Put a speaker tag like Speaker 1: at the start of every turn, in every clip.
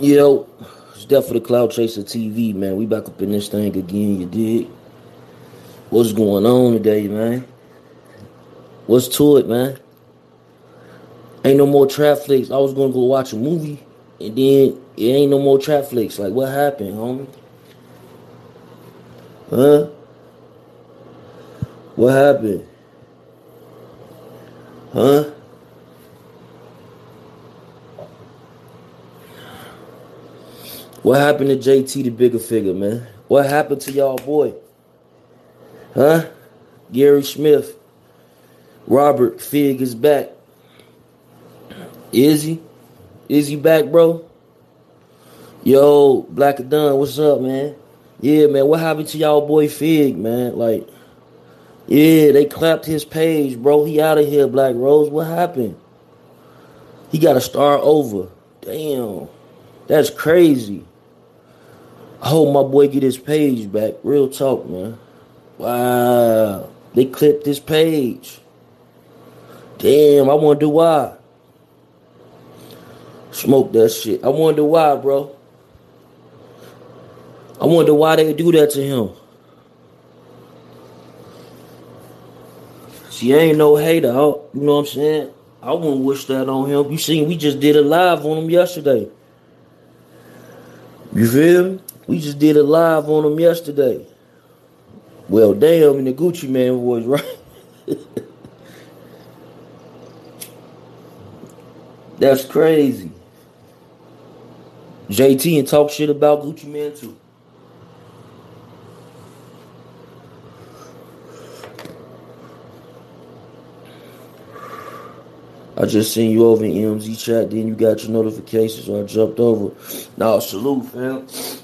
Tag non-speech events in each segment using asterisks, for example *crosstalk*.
Speaker 1: Yo, it's definitely Cloud Chaser TV, man. We back up in this thing again, you did. What's going on today, man? What's to it, man? Ain't no more trap flicks. I was gonna go watch a movie, and then it ain't no more trap flicks. Like, what happened, homie? Huh? What happened? Huh? What happened to JT the Bigga Figga, man? What happened to y'all boy? Huh? Gary Smith. Robert Fig is back. Is he? Is he back, bro? Yo, Black Dunn, what's up, man? Yeah, man, what happened to y'all boy Fig, man? Like, yeah, they clapped his page, bro. He out of here, Black Rose. What happened? He got to start over. Damn. That's crazy. I hope my boy get his page back. Real talk, man. Wow. They clipped his page. Damn, I wonder why. Smoke that shit. I wonder why, bro. I wonder why they do that to him. She ain't no hater. you know what I'm saying? I wouldn't wish that on him. You seen, we just did a live on him yesterday. You feel me? We just did a live on him yesterday. Well, damn, and the Gucci Mane was *laughs* right. That's crazy. JT and talk shit about Gucci Mane too. I just seen you over in MZ chat, then you got your notifications, so I jumped over. Now salute, fam.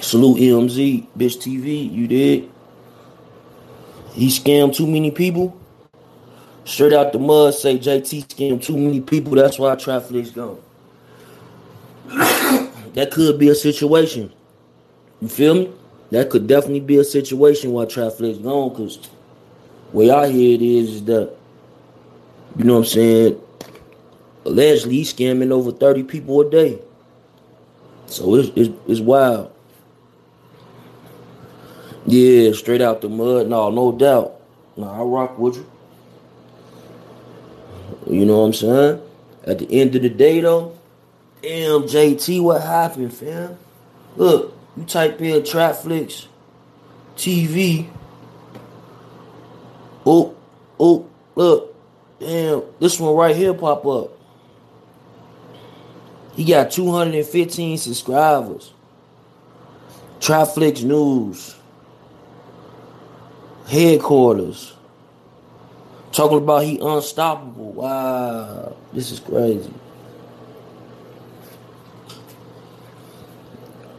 Speaker 1: Salute MZ, bitch TV, you did. He scammed too many people. Straight out the mud, say JT scammed too many people. That's why traffic's gone. *coughs* that could be a situation. You feel me? That could definitely be a situation why traffic's gone. Cause way I hear it is, is that you know what I'm saying? Allegedly, he's scamming over 30 people a day. So it's, it's, it's wild. Yeah, straight out the mud. No, no doubt. No, I rock with you. You know what I'm saying? At the end of the day, though, damn, JT, what happened, fam? Look, you type in Trapflix TV. Oh, oh, look. Damn, this one right here pop up. He got 215 subscribers. Trapflix News. Headquarters. Talking about he unstoppable. Wow. This is crazy.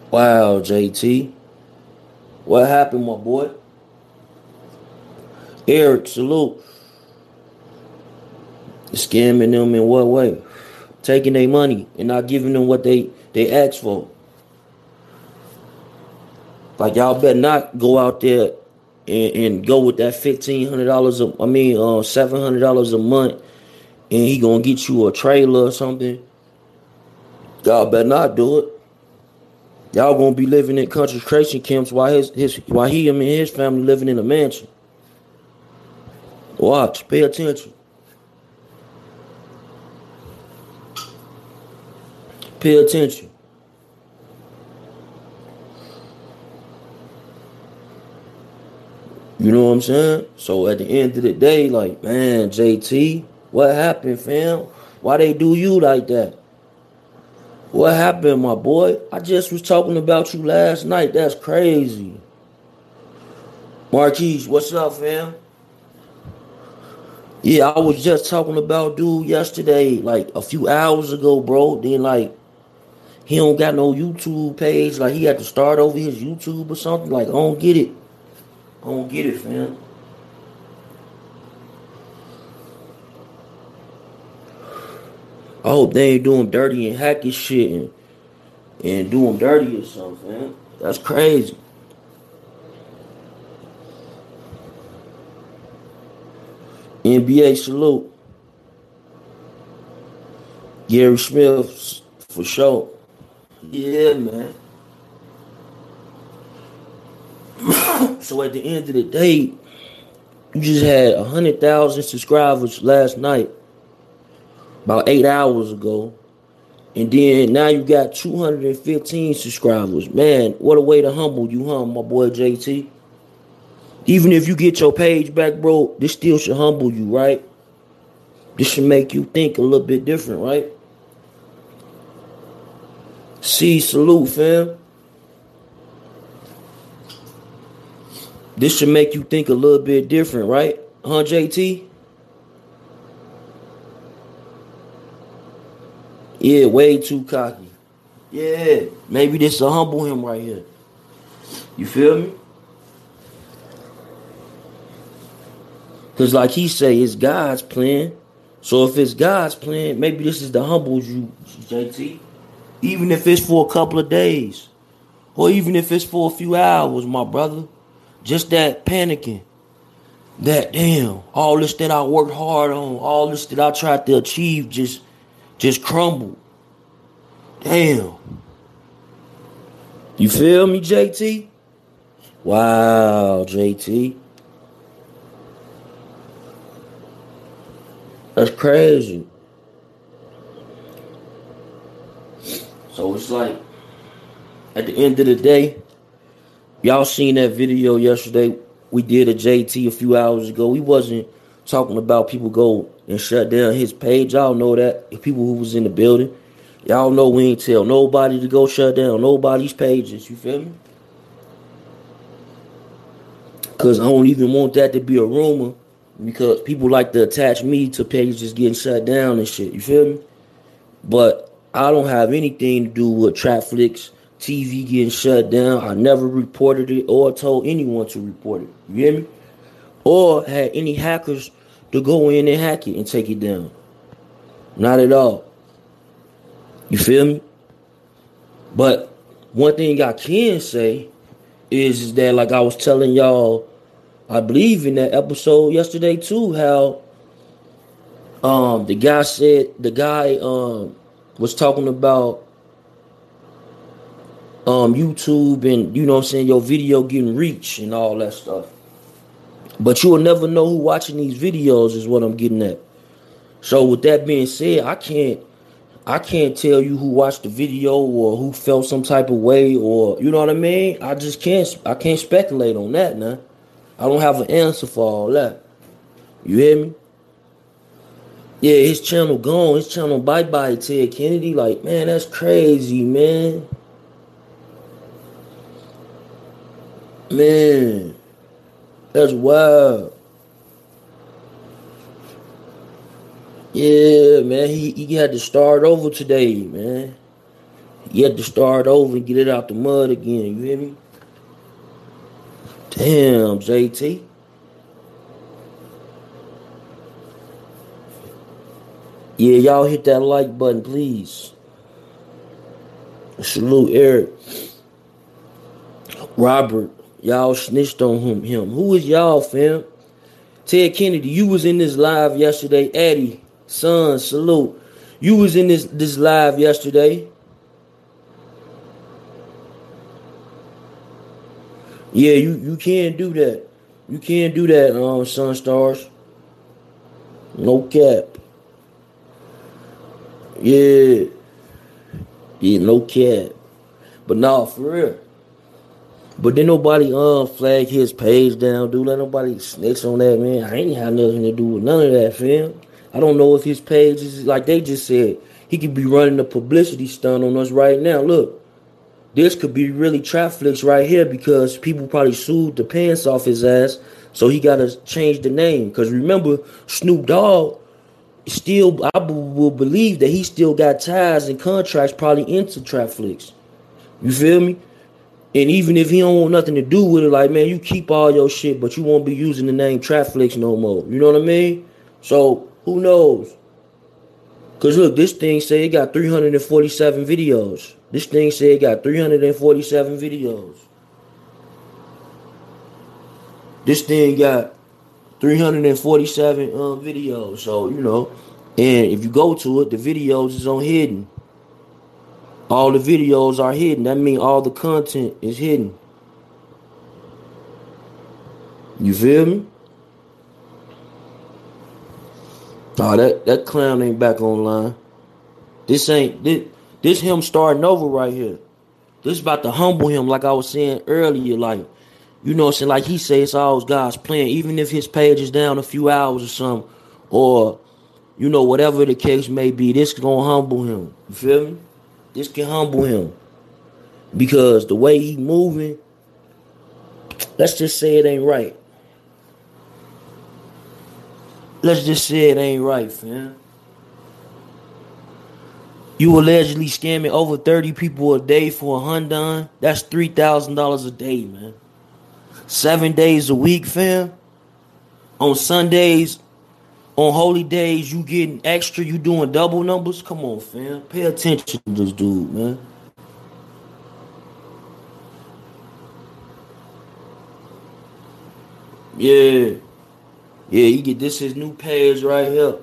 Speaker 1: Wow, JT. What happened, my boy? Eric, salute. Scamming them in what way? Taking their money and not giving them what they, they asked for. Like y'all better not go out there and, and go with that fifteen hundred dollars. I mean, uh, seven hundred dollars a month, and he gonna get you a trailer or something. Y'all better not do it. Y'all gonna be living in concentration camps while his his while he and his family living in a mansion. Watch, pay attention. Pay attention. You know what I'm saying? So at the end of the day, like, man, JT, what happened, fam? Why they do you like that? What happened, my boy? I just was talking about you last night. That's crazy. Marquise, what's up, fam? Yeah, I was just talking about dude yesterday, like a few hours ago, bro. Then like he don't got no YouTube page. Like he had to start over his YouTube or something. Like I don't get it. I don't get it, fam. I hope they ain't doing dirty and hacking shit and, and doing dirty or something, man. That's crazy. NBA salute. Gary Smith for sure. Yeah, man. *coughs* so at the end of the day, you just had a hundred thousand subscribers last night, about eight hours ago, and then now you got two hundred and fifteen subscribers. Man, what a way to humble you, huh, my boy JT? Even if you get your page back, bro, this still should humble you, right? This should make you think a little bit different, right? See, salute, fam. This should make you think a little bit different, right? Huh, JT? Yeah, way too cocky. Yeah, maybe this will humble him right here. You feel me? Cause like he say, it's God's plan. So if it's God's plan, maybe this is the humble you, JT. Even if it's for a couple of days. Or even if it's for a few hours, my brother. Just that panicking. That damn, all this that I worked hard on, all this that I tried to achieve just just crumbled. Damn. You feel me, JT? Wow, JT. That's crazy. So it's like, at the end of the day, y'all seen that video yesterday. We did a JT a few hours ago. We wasn't talking about people go and shut down his page. Y'all know that. People who was in the building. Y'all know we ain't tell nobody to go shut down nobody's pages. You feel me? Cause I don't even want that to be a rumor because people like to attach me to pages getting shut down and shit. You feel me? But I don't have anything to do with Trapflix TV getting shut down. I never reported it or told anyone to report it. You hear me? Or had any hackers to go in and hack it and take it down. Not at all. You feel me? But one thing I can say is that, like I was telling y'all I believe in that episode yesterday too, how um the guy said the guy um was talking about um YouTube and you know what I'm saying your video getting reach and all that stuff. But you will never know who watching these videos is what I'm getting at. So with that being said, I can't I can't tell you who watched the video or who felt some type of way or you know what I mean? I just can't I can't speculate on that now. I don't have an answer for all that. You hear me? Yeah, his channel gone. His channel bye bye Ted Kennedy. Like, man, that's crazy, man. Man, that's wild. Yeah, man, he, he had to start over today, man. He had to start over and get it out the mud again. You hear me? Damn, JT. Yeah, y'all hit that like button, please. Salute Eric. Robert, y'all snitched on him. Him. Who is y'all, fam? Ted Kennedy, you was in this live yesterday. Eddie, son, salute. You was in this this live yesterday. Yeah, you, you can't do that. You can't do that, um, Sun Stars. No cap. Yeah. Yeah, no cap. But nah, for real. But then nobody um flag his page down, dude. Let nobody snitch on that, man. I ain't have nothing to do with none of that, fam. I don't know if his page is like they just said. He could be running a publicity stunt on us right now. Look, this could be really Trapflix right here because people probably sued the pants off his ass. So he got to change the name. Because remember, Snoop Dogg still, I will believe that he still got ties and contracts probably into Trapflix. You feel me? And even if he don't want nothing to do with it, like, man, you keep all your shit, but you won't be using the name Trapflix no more. You know what I mean? So, who knows? Because look, this thing say it got 347 videos. This thing said it got 347 videos. This thing got 347 um, videos. So, you know, and if you go to it, the videos is on hidden. All the videos are hidden. That means all the content is hidden. You feel me? Oh, that, that clown ain't back online. This ain't this, this him starting over right here. This about to humble him, like I was saying earlier. Like, you know, I'm saying like he says, it's always God's plan. Even if his page is down a few hours or something, or you know, whatever the case may be, this gonna humble him. You feel me? This can humble him because the way he moving, let's just say it ain't right. Let's just say it ain't right, fam. You allegedly scamming over 30 people a day for a Hyundai. That's $3,000 a day, man. Seven days a week, fam. On Sundays, on holy days, you getting extra, you doing double numbers. Come on, fam. Pay attention to this dude, man. Yeah. Yeah, you get this his new page right here.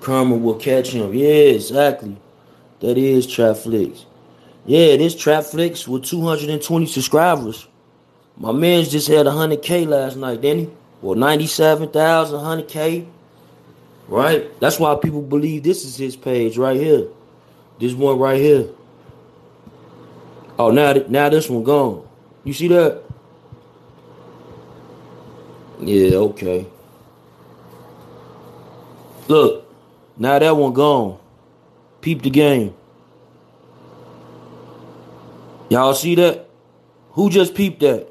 Speaker 1: Karma will catch him. Yeah, exactly. That is Trapflix. Yeah, this Trapflix with 220 subscribers. My man's just had 100K last night, didn't he? Well, 97,000, 100K. Right? That's why people believe this is his page right here. This one right here. Oh, now, now this one gone. You see that? Yeah, okay. Look, now that one gone. Peep the game. Y'all see that? Who just peeped that?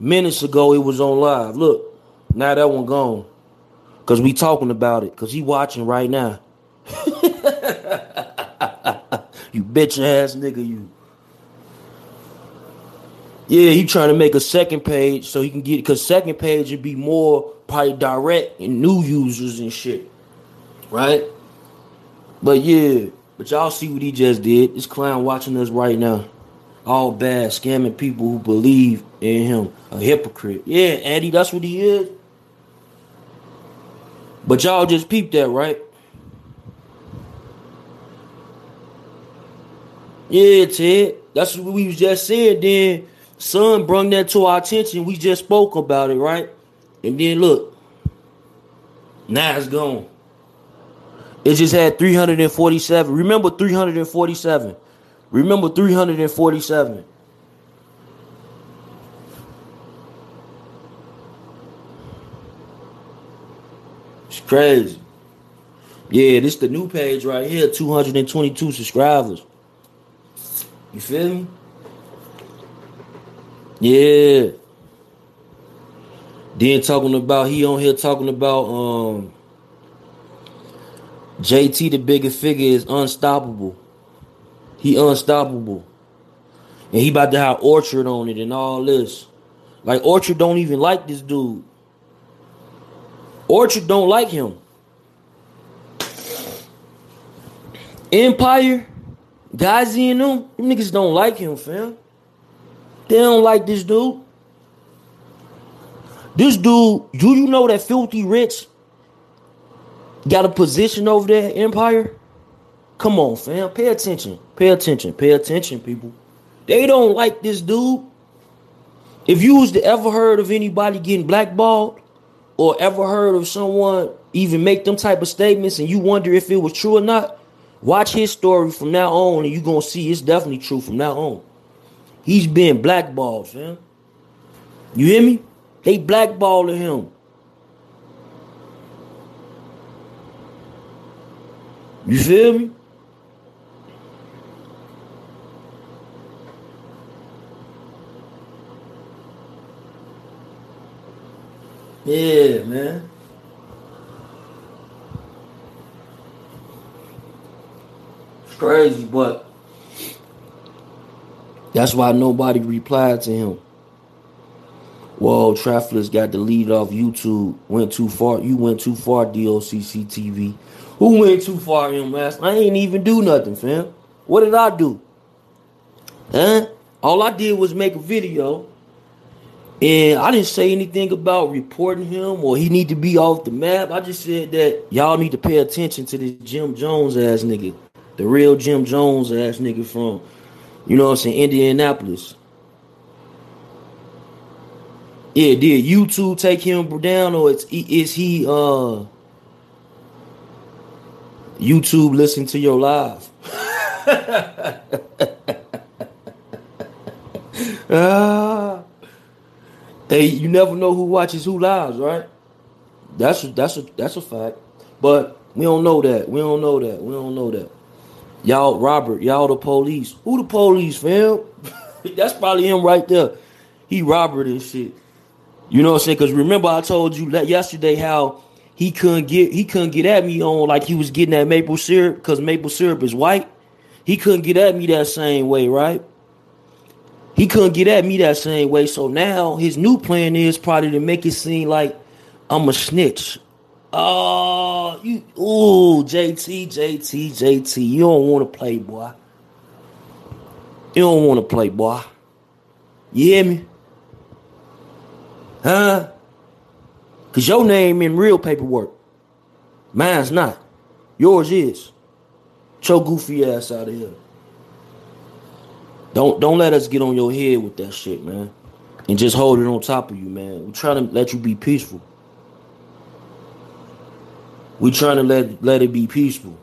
Speaker 1: Minutes ago it was on live. Look, now that one gone. Cause we talking about it. Cause he watching right now. *laughs* you bitch ass nigga, you. Yeah, he trying to make a second page so he can get cause second page would be more probably direct and new users and shit. Right? But yeah, but y'all see what he just did. This clown watching us right now. All bad, scamming people who believe in him. A hypocrite. Yeah, Andy, that's what he is. But y'all just peeped that, right? Yeah, Ted. That's what we just saying. Then son brought that to our attention. We just spoke about it, right? And then look. Now it's gone. It just had 347. Remember 347. Remember 347. It's crazy. Yeah, this the new page right here. 222 subscribers. You feel me? Yeah. Then talking about he on here talking about um JT the Bigga Figga is unstoppable. He unstoppable. And he about to have Orchard on it and all this. Like Orchard don't even like this dude. Orchard don't like him. Empire, guys in them, them niggas don't like him, fam. They don't like this dude. This dude, do you know that Filthy Rich got a position over there, Empire? Come on, fam. Pay attention. Pay attention. Pay attention, people. They don't like this dude. If you was to ever heard of anybody getting blackballed or ever heard of someone even make them type of statements and you wonder if it was true or not, watch his story from now on and you're going to see it's definitely true from now on. He's been blackballed, fam. You hear me? They blackballing him. You feel me? Yeah, man. It's crazy, but that's why nobody replied to him. Whoa, Trapflix got deleted off YouTube. Went too far. You went too far, DOCC TV. Who went too far, man? I ain't even do nothing, fam. What did I do? Huh? All I did was make a video And I didn't say anything about reporting him or he need to be off the map. I just said that y'all need to pay attention to this Jim Jones ass nigga. The real Jim Jones ass nigga from, you know what I'm saying, Indianapolis. Yeah, did YouTube take him down or it's is he uh YouTube listen to your live? *laughs* ah. Hey, you never know who watches who lives, right? That's a, that's a that's a fact. But we don't know that. We don't know that. We don't know that. Y'all, Robert, y'all the police. Who the police, fam? *laughs* that's probably him right there. He Robert and shit. You know what I'm saying? Because remember, I told you yesterday how he couldn't get he couldn't get at me on like he was getting that maple syrup because maple syrup is white. He couldn't get at me that same way, right? He couldn't get at me that same way. So now his new plan is probably to make it seem like I'm a snitch. Oh, you, ooh, JT, JT, JT. You don't want to play, boy. You don't want to play, boy. You hear me? Huh? Cause your name in real paperwork. Mine's not. Yours is. Cho goofy ass out of here. Don't don't let us get on your head with that shit, man. And just hold it on top of you, man. We're trying to let you be peaceful. We're trying to let let it be peaceful.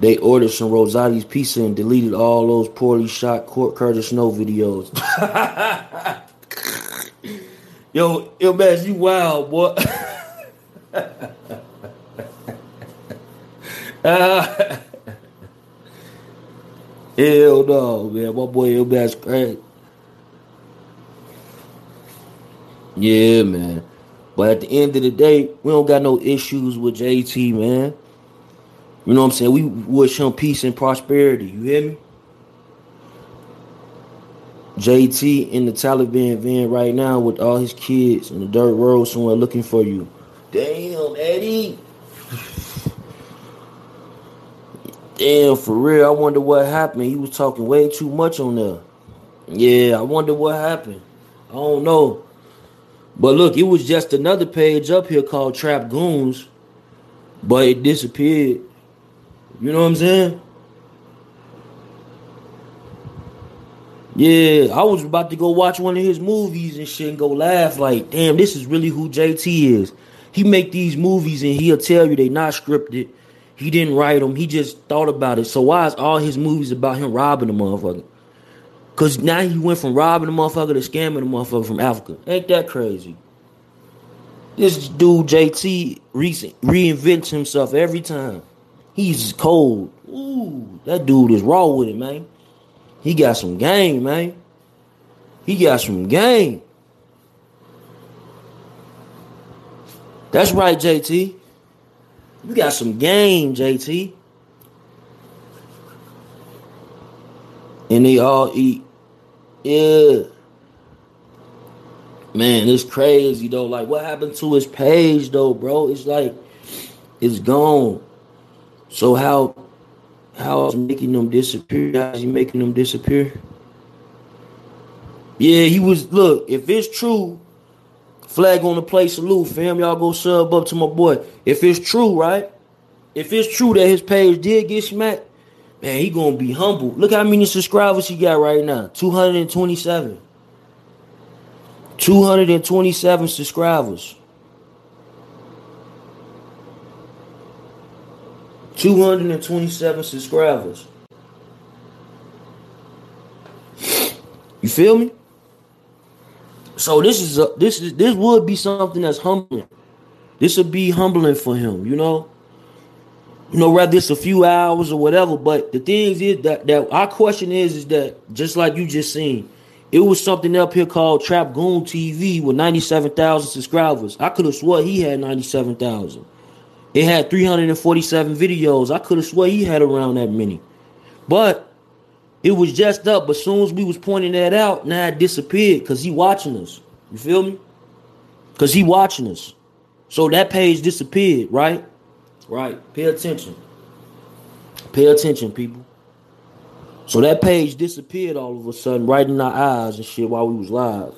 Speaker 1: They ordered some Rosati's pizza and deleted all those poorly shot Court Curtis Snow videos. *laughs* yo, yo, man, you wild, boy. *laughs* uh, *laughs* hell no, man. My boy Ilma's crazy. Yeah, man. But at the end of the day, we don't got no issues with JT, man. You know what I'm saying? We wish him peace and prosperity. You hear me? JT in the Taliban van right now with all his kids in the dirt road somewhere looking for you. Damn, Eddie. Damn, for real. I wonder what happened. He was talking way too much on there. Yeah, I wonder what happened. I don't know. But look, it was just another page up here called Trap Goons, but it disappeared. You know what I'm saying? Yeah, I was about to go watch one of his movies and shit and go laugh like, damn, this is really who JT is. He make these movies and he'll tell you they not scripted. He didn't write them. He just thought about it. So why is all his movies about him robbing a motherfucker? Cause now he went from robbing a motherfucker to scamming a motherfucker from Africa. Ain't that crazy? This dude JT re- reinvents himself every time. He's cold. Ooh, that dude is raw with it, man. He got some game, man. He got some game. That's right, JT. You got some game, JT. And they all eat. Yeah. Man, it's crazy though. Like, what happened to his page though, bro? It's like it's gone. So how how is making them disappear? How is he making them disappear? Yeah, he was look, if it's true, flag on the play salute, fam. Y'all go sub up to my boy. If it's true, right? If it's true that his page did get smacked, man, he gonna be humble. Look how many subscribers he got right now. 227. 227 subscribers. 227 subscribers. You feel me? So this is a, this is this would be something that's humbling. This would be humbling for him, you know. You know, whether it's a few hours or whatever. But the thing is that that our question is is that just like you just seen, it was something up here called Trap Goon TV with ninety seven thousand subscribers. I could have swore he had ninety seven thousand. It had 347 videos. I could have swore he had around that many. But it was just up. But as soon as we was pointing that out, now it disappeared because he watching us. You feel me? Because he watching us. So that page disappeared, right? Right. Pay attention. Pay attention, people. So that page disappeared all of a sudden, right in our eyes and shit while we was live.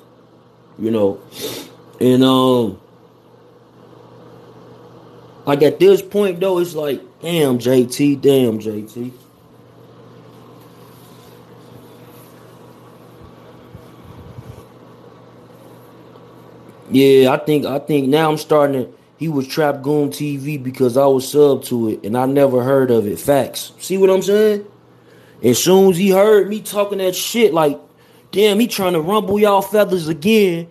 Speaker 1: You know. And um like at this point though, it's like, damn JT, damn JT. Yeah, I think I think now I'm starting to he was Trap Goon TV because I was sub to it and I never heard of it. Facts. See what I'm saying? As soon as he heard me talking that shit, like, damn, he trying to rumble y'all feathers again.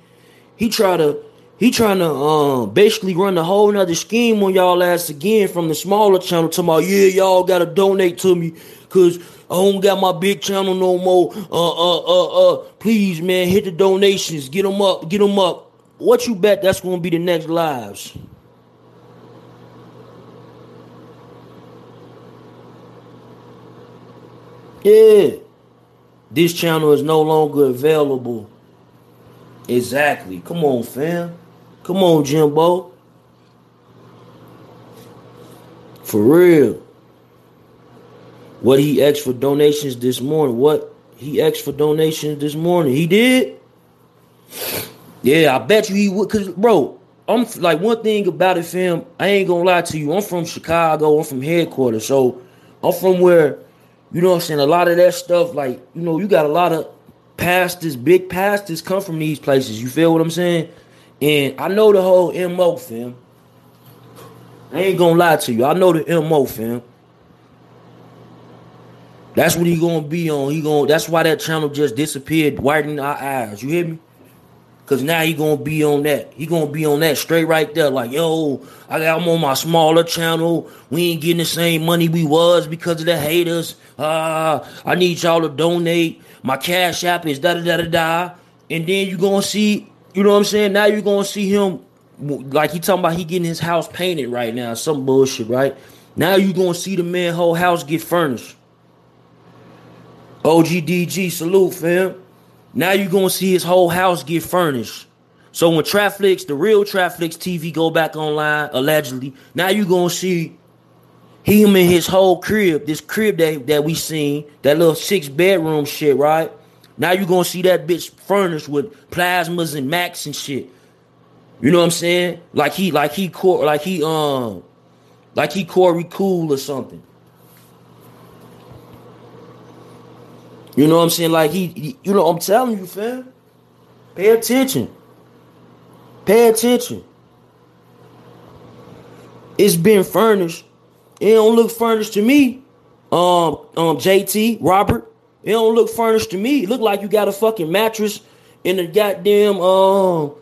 Speaker 1: He try to he trying to um basically run the whole nother scheme on y'all ass again from the smaller channel to my yeah, y'all gotta donate to me cause I don't got my big channel no more. Uh uh uh uh please man hit the donations, get them up, get them up. What you bet that's gonna be the next lives? Yeah. This channel is no longer available. Exactly. Come on, fam. Come on, Jimbo. For real. What he asked for donations this morning. What he asked for donations this morning. He did? Yeah, I bet you he would. Cause bro, I'm like one thing about it, fam. I ain't gonna lie to you. I'm from Chicago. I'm from headquarters. So I'm from where, you know what I'm saying? A lot of that stuff, like, you know, you got a lot of pastors, big pastors come from these places. You feel what I'm saying? And I know the whole MO, fam. I ain't gonna lie to you. I know the MO, fam. That's what he gonna be on. He gonna. That's why that channel just disappeared, widening our eyes. You hear me? Cause now he gonna be on that. He gonna be on that straight right there. Like, yo, I got I'm on my smaller channel. We ain't getting the same money we was because of the haters. Uh, I need y'all to donate. My cash app is da da da da da. And then you gonna see, you know what I'm saying? Now you gonna see him like he talking about he getting his house painted right now. Some bullshit, right? Now you gonna see the man whole house get furnished. OGDG, salute, fam. Now you're gonna see his whole house get furnished. So when Trapflix, the real Trapflix TV go back online, allegedly, now you're gonna see him in his whole crib, this crib that, that we seen, that little six bedroom shit, right? Now you're gonna see that bitch furnished with plasmas and Macs and shit. You know what I'm saying? Like he like he core like he um like he Corey Cool or something. You know what I'm saying? Like he, you know, I'm telling you, fam. Pay attention. Pay attention. It's been furnished. It don't look furnished to me. Um, um, JT, Robert. It don't look furnished to me. It look like you got a fucking mattress in a goddamn um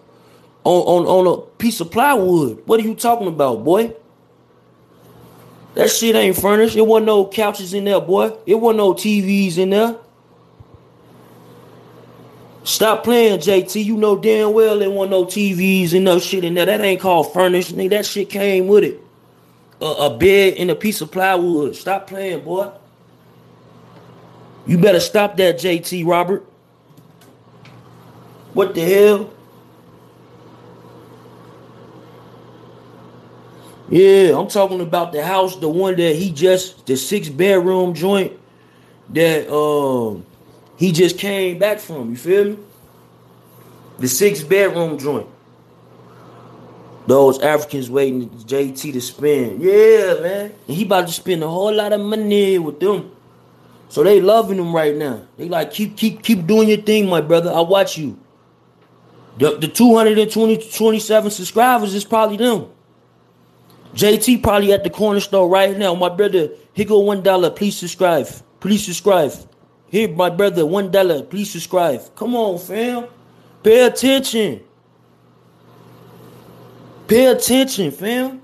Speaker 1: on, on on a piece of plywood. What are you talking about, boy? That shit ain't furnished. It wasn't no couches in there, boy. It wasn't no TVs in there. Stop playing, JT. You know damn well there wasn't no TVs and no shit in there. That ain't called furnished. Nigga, that shit came with it. A, a bed and a piece of plywood. Stop playing, boy. You better stop that, JT Robert. What the hell? Yeah, I'm talking about the house, the one that he just the six bedroom joint that um he just came back from. You feel me? The six bedroom joint. Those Africans waiting JT to spend. Yeah, man. And he about to spend a whole lot of money with them. So they loving him right now. They like keep keep keep doing your thing, my brother. I watch you. The, the 220 27 subscribers is probably them. JT probably at the corner store right now. My brother, here go one dollar. Please subscribe. Please subscribe. Here, my brother, one dollar. Please subscribe. Come on, fam. Pay attention. Pay attention, fam.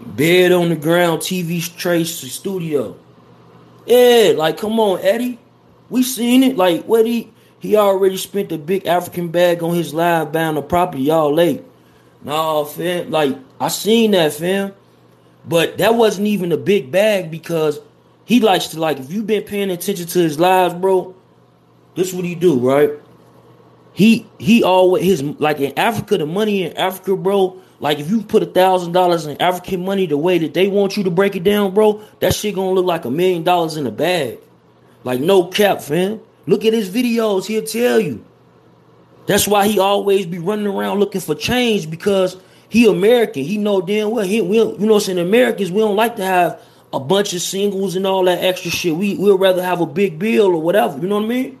Speaker 1: Bed on the ground, TV tray studio. Yeah, like come on, Eddie. We seen it. Like what he he already spent a big African bag on his live bound of property. Y'all late. No, fam. Like I seen that, fam. But that wasn't even a big bag because he likes to like if you've been paying attention to his lives, bro. This what he do, right? He he always his like in Africa, the money in Africa, bro. like if you put a thousand dollars in African money the way that they want you to break it down, bro, that shit gonna look like a million dollars in a bag. Like no cap, fam. Look at his videos, he'll tell you. That's why he always be running around looking for change because he American. He know damn well he we you know saying Americans we don't like to have a bunch of singles and all that extra shit. We we'd rather have a big bill or whatever. You know what I mean?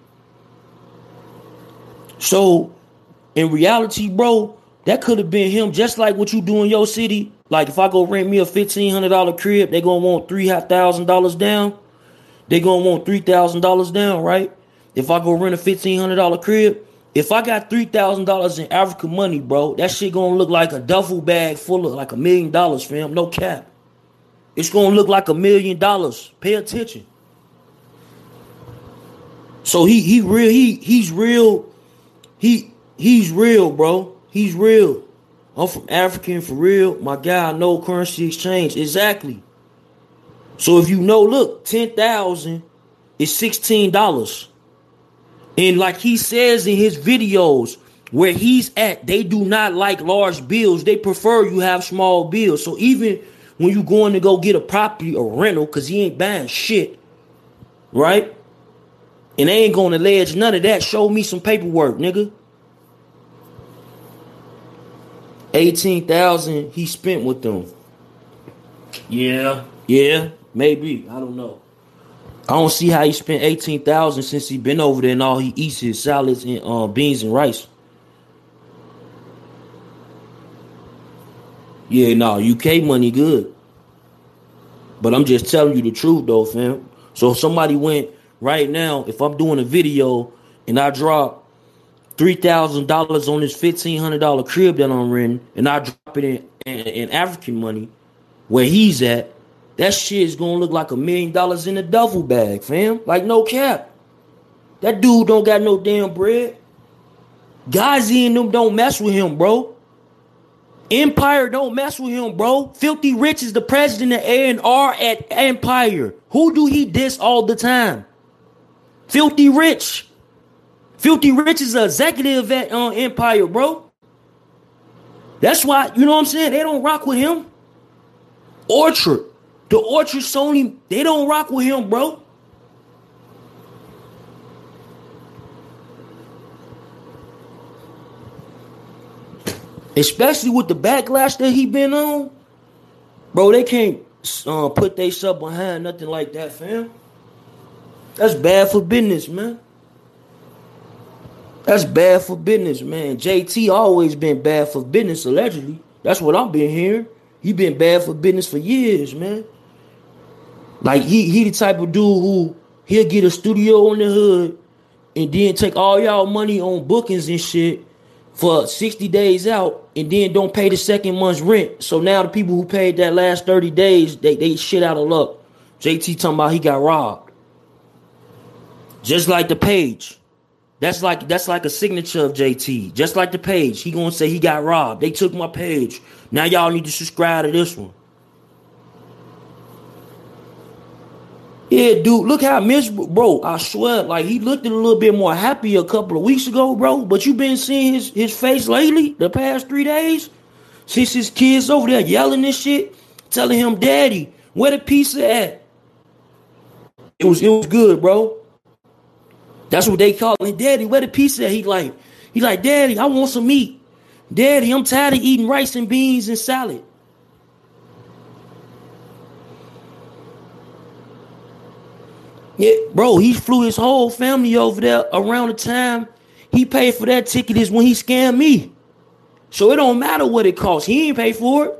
Speaker 1: So in reality, bro, that could have been him, just like what you do in your city. Like if I go rent me a fifteen hundred dollar crib, they gonna want three thousand dollars down. They gonna want three thousand dollars down, right? If I go rent a fifteen hundred dollar crib, if I got three thousand dollars in African money, bro, that shit gonna look like a duffel bag full of like a million dollars, fam. No cap. It's gonna look like a million dollars. Pay attention. So he he real he he's real he he's real, bro. He's real. I'm from African for real. My guy, no currency exchange. Exactly. So if you know, look, 10,000 is $16. And like he says in his videos, where he's at, they do not like large bills. They prefer you have small bills. So even when you going to go get a property or rental, because he ain't buying shit, right? And they ain't gonna allege none of that. Show me some paperwork, nigga. 18,000 he spent with them. Yeah, yeah, maybe. I don't know. I don't see how he spent 18,000 since he been over there and all he eats is salads and uh, beans and rice. Yeah, no, UK money good. But I'm just telling you the truth though, fam. So if somebody went right now, if I'm doing a video and I drop three thousand dollars on this fifteen hundred dollar crib that I'm renting, and I drop it in, in, in African money where he's at, that shit is gonna look like a million dollars in a duffel bag, fam. Like no cap. That dude don't got no damn bread. Ghazi and them don't mess with him, bro. Empire don't mess with him, bro. Filthy Rich is the president of A&R at Empire. Who do he diss all the time? Filthy Rich. Filthy Rich is an executive at uh, Empire, bro. That's why, you know what I'm saying? They don't rock with him. Orchard. The Orchard Sony, they don't rock with him, bro. Especially with the backlash that he been on. Bro, they can't uh, put they sub behind nothing like that, fam. That's bad for business, man. That's bad for business, man. JT always been bad for business, allegedly. That's what I've been hearing. He been bad for business for years, man. Like he he the type of dude who he'll get a studio in the hood and then take all y'all money on bookings and shit for 60 days out and then don't pay the second month's rent. So now the people who paid that last 30 days, they, they shit out of luck. JT talking about he got robbed. Just like the page. That's like that's like a signature of JT. Just like the page. He gonna say he got robbed. They took my page. Now y'all need to subscribe to this one. Yeah, dude, look how miserable, bro. I swear, like he looked a little bit more happy a couple of weeks ago, bro. But you been seeing his his face lately, the past three days, since his kids over there yelling this shit, telling him, "Daddy, where the pizza at?" It was it was good, bro. That's what they call it. Daddy, where the pizza at? He like, he like, Daddy, I want some meat. Daddy, I'm tired of eating rice and beans and salad. Yeah, bro, he flew his whole family over there around the time he paid for that ticket is when he scammed me. So it don't matter what it costs. He ain't pay for it.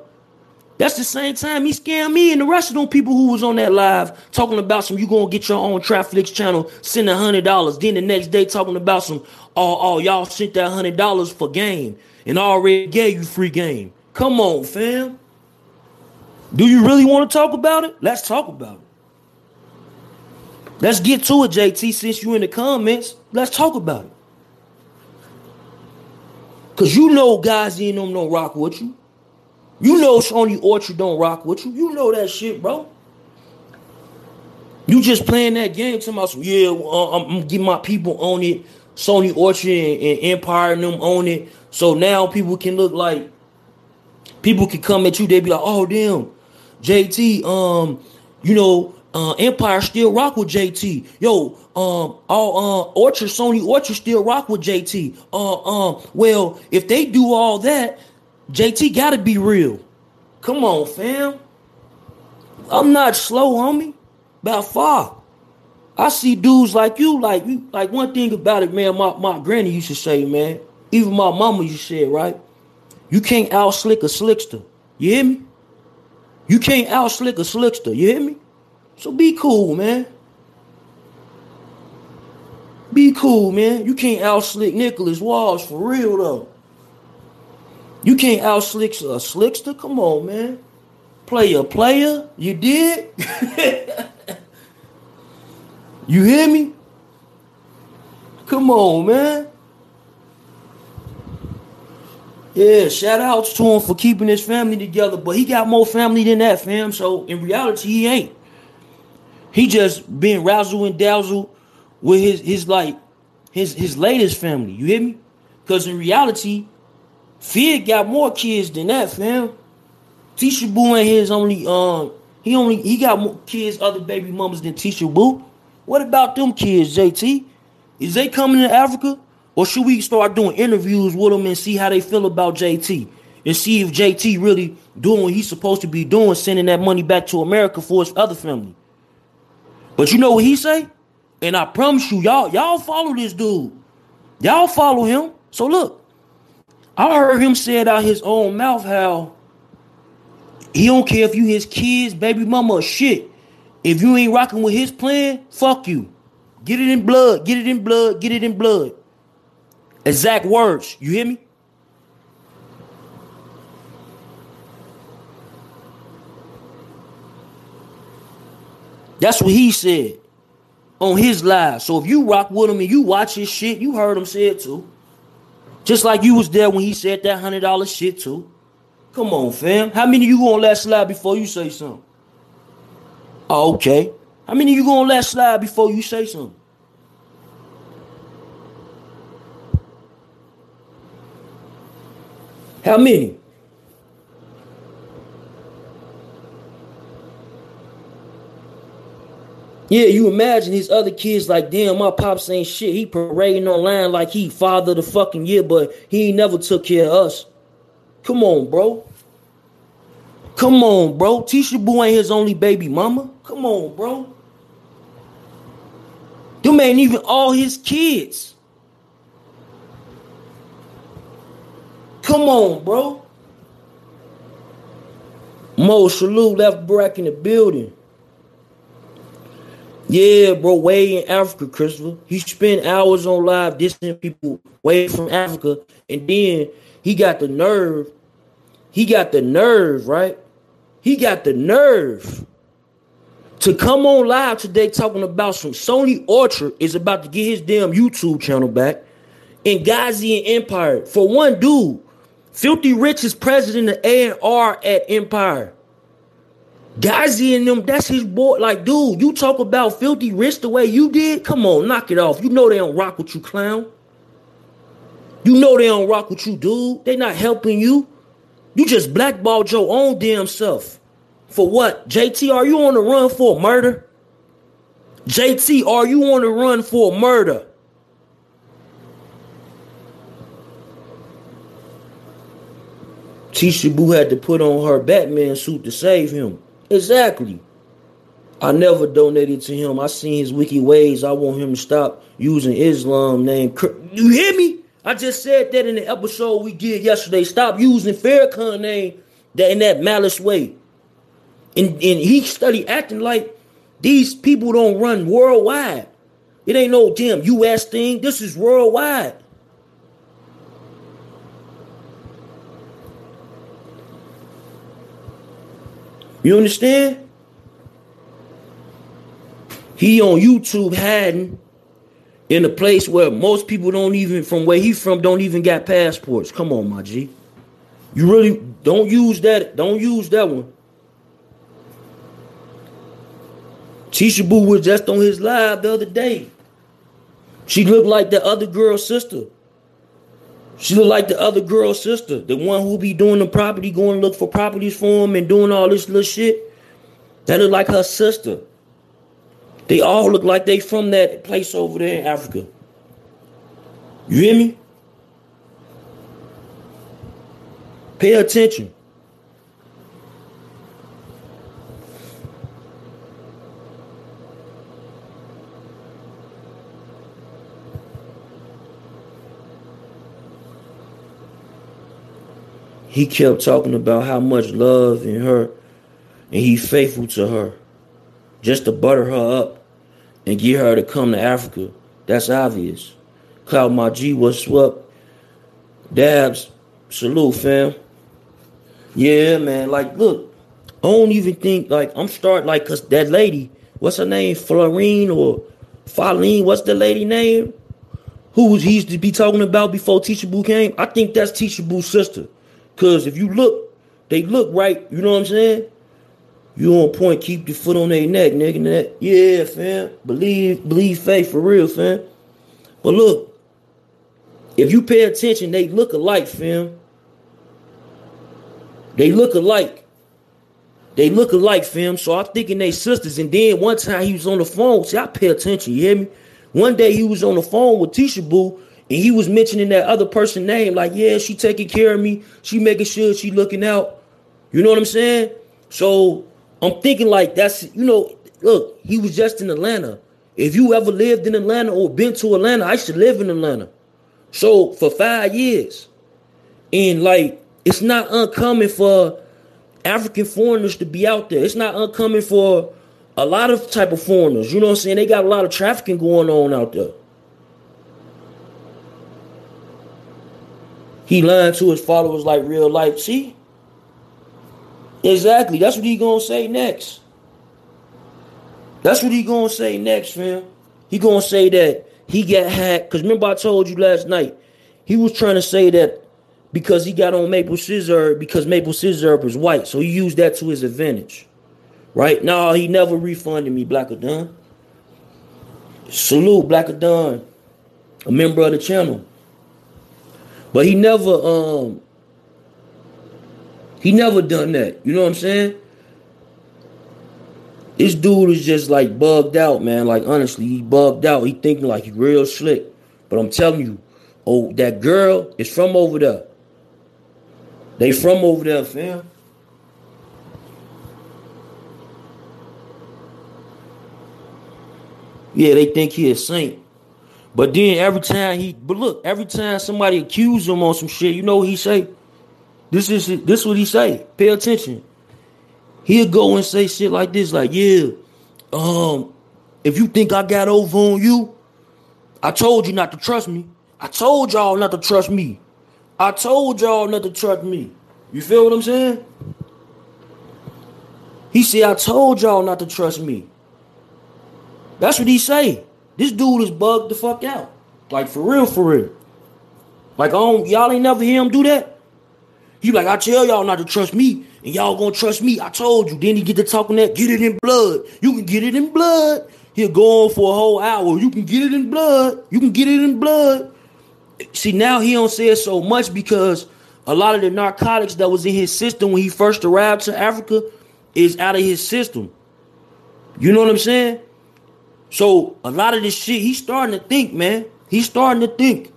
Speaker 1: That's the same time he scammed me and the rest of them people who was on that live talking about some you gonna get your own Trapflix channel, send a hundred dollars. Then the next day talking about some oh oh y'all sent that hundred dollars for game and already gave you free game. Come on, fam. Do you really want to talk about it? Let's talk about it. Let's get to it, JT. Since you in the comments, let's talk about it. Cause you know guys in them don't rock with you. You know Sony Orchard don't rock with you. You know that shit, bro. You just playing that game to my yeah, uh, I'm, I'm getting my people on it. Sony Orchard and, and Empire and them on it. So now people can look like People can come at you, they be like, oh damn, JT, um, you know, uh, Empire still rock with JT. Yo, um, all uh, Orchard, Sony Orchard still rock with JT. Uh, um, well, if they do all that, JT gotta be real. Come on, fam. I'm not slow, homie. About far. I see dudes like you, like you, like one thing about it, man. My my granny used to say, man. Even my mama used to say right? You can't out slick a slickster. You hear me? You can't out slick a slickster. You hear me? So be cool, man. Be cool, man. You can't out slick Nicholas Walls for real though. You can't out slick a slickster. Come on, man. Player, player. You did. *laughs* you hear me? Come on, man. Yeah, shout outs to him for keeping his family together, but he got more family than that, fam. So in reality, he ain't. He just been razzle and dazzle with his his like his his latest family. You hear me? Because in reality, Fig got more kids than that, fam. Tisha Boo ain't his only um he only he got more kids, other baby mamas than Tisha Boo. What about them kids, JT? Is they coming to Africa? Or should we start doing interviews with them and see how they feel about JT? And see if JT really doing what he's supposed to be doing, sending that money back to America for his other family. But you know what he say? And I promise you, y'all, y'all follow this dude. Y'all follow him. So look, I heard him say it out his own mouth how he don't care if you his kids, baby mama, shit. If you ain't rocking with his plan, fuck you. Get it in blood, get it in blood, get it in blood. Exact words. You hear me? That's what he said on his live. So if you rock with him and you watch his shit, you heard him say it too. Just like you was there when he said that hundred dollar shit too. Come on, fam. How many you gonna let slide before you say something? Oh, okay. How many you gonna let slide before you say something? How many? Yeah, you imagine these other kids like, damn, my pops ain't shit. He parading online like he father the fucking year, but he ain't never took care of us. Come on, bro. Come on, bro. Tisha Boo ain't his only baby mama. Come on, bro. Them ain't even all his kids. Come on, bro. Mo Salute left Brack in the building. Yeah, bro, way in Africa, Christopher. He spent hours on live dissing people way from Africa, and then he got the nerve. He got the nerve, right? He got the nerve to come on live today talking about some Sony Orchard is about to get his damn YouTube channel back, and Ghazi and Empire for one dude. Filthy Rich is president of A&R at Empire. Ghazi and them, that's his boy. Like, dude, you talk about filthy rich the way you did. Come on, knock it off. You know they don't rock with you, clown. You know they don't rock with you, dude. They not helping you. You just blackballed your own damn self. For what? JT, are you on the run for murder? JT, are you on the run for murder? Tisha Boo had to put on her Batman suit to save him. Exactly. I never donated to him. I seen his wicked ways. I want him to stop using Islam name. You hear me? I just said that in the episode we did yesterday. Stop using Farrakhan name that in that malice way. And, and he study acting like these people don't run worldwide. It ain't no damn U.S. thing. This is worldwide. You understand? He on YouTube hiding in a place where most people don't even from where he from don't even got passports. Come on, my G. You really don't use that. Don't use that one. Tisha Boo was just on his live the other day. She looked like the other girl's sister. She look like the other girl's sister, the one who be doing the property, going to look for properties for him and doing all this little shit. That look like her sister. They all look like they from that place over there in Africa. You hear me? Pay attention. He kept talking about how much love in her and he faithful to her. Just to butter her up and get her to come to Africa. That's obvious. Cloud my G, what's up? Dabs, salute, fam. Yeah, man. Like, look, I don't even think like I'm starting like cause that lady, what's her name? Florine or Faline, what's the lady name? Who he used to be talking about before Tisha Boo came? I think that's Tisha Boo's sister. Cause if you look, they look right, you know what I'm saying? You on point, keep your foot on their neck, nigga. Neck. Yeah, fam. Believe, believe faith for real, fam. But look, if you pay attention, they look alike, fam. They look alike. They look alike, fam. So I'm thinking they sisters. And then one time he was on the phone. See, I pay attention, you hear me? One day he was on the phone with Tisha Boo and he was mentioning that other person name, like, yeah, she taking care of me. She making sure she looking out. You know what I'm saying? So I'm thinking like that's, you know, look, he was just in Atlanta. If you ever lived in Atlanta or been to Atlanta, I should live in Atlanta. So for five years. And like, it's not uncommon for African foreigners to be out there. It's not uncommon for a lot of type of foreigners. You know what I'm saying? They got a lot of trafficking going on out there. He lying to his followers like real life. See? Exactly. That's what he gonna say next. That's what he gonna say next, fam. He gonna say that he got hacked. Cause remember I told you last night, he was trying to say that because he got on maple scissor because maple scissor was white, so he used that to his advantage. Right? No, he never refunded me, Black Adon. Salute, Black Adon, a member of the channel. But he never um he never done that. You know what I'm saying? This dude is just like bugged out, man. Like honestly, he bugged out. He thinking like he real slick. But I'm telling you, oh, that girl is from over there. They from over there, fam. Yeah, they think he a saint. But then every time he, but look, every time somebody accuse him on some shit, you know what he say? This is this what he say. Pay attention. He'll go and say shit like this, like, yeah, um, if you think I got over on you, I told you not to trust me. I told y'all not to trust me. I told y'all not to trust me. You feel what I'm saying? He said, I told y'all not to trust me. That's what he say. This dude is bugged the fuck out. Like for real, for real. Like um, y'all ain't never hear him do that. He like, I tell y'all not to trust me, and y'all gonna trust me. I told you. Then he get to talking that, get it in blood. You can get it in blood. He'll go on for a whole hour. You can get it in blood. You can get it in blood. See, now he don't say it so much because a lot of the narcotics that was in his system when he first arrived to Africa is out of his system. You know what I'm saying? So a lot of this shit, he's starting to think, man. He's starting to think.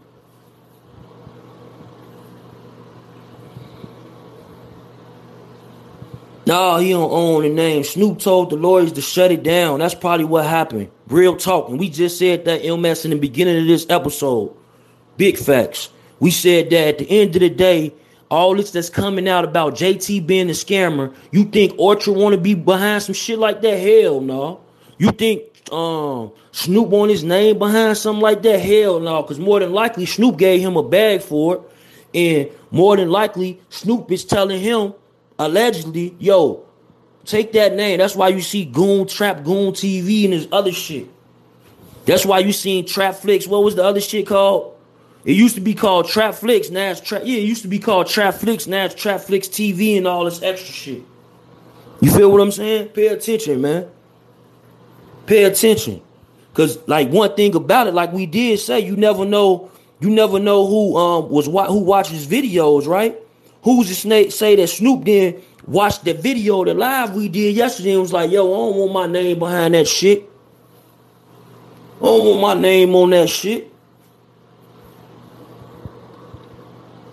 Speaker 1: No, he don't own the name. Snoop told the lawyers to shut it down. That's probably what happened. Real talk. And we just said that MS in the beginning of this episode. Big facts. We said that at the end of the day, all this that's coming out about JT being a scammer, you think Orchard want to be behind some shit like that? Hell no. You think um Snoop on his name behind something like that? Hell no, because more than likely Snoop gave him a bag for it. And more than likely, Snoop is telling him, allegedly, yo, take that name. That's why you see Goon Trap Goon TV and this other shit. That's why you seen Trapflix. What was the other shit called? It used to be called Trapflix. Now it's Trap. Yeah, it used to be called Trapflix. Now it's Trapflix TV and all this extra shit. You feel what I'm saying? Pay attention, man. Pay attention. Cause like one thing about it, like we did say, you never know you never know who um was who watches videos, right? Who's the snake say that Snoop then watched the video, the live we did yesterday, and was like, yo, I don't want my name behind that shit. I don't want my name on that shit.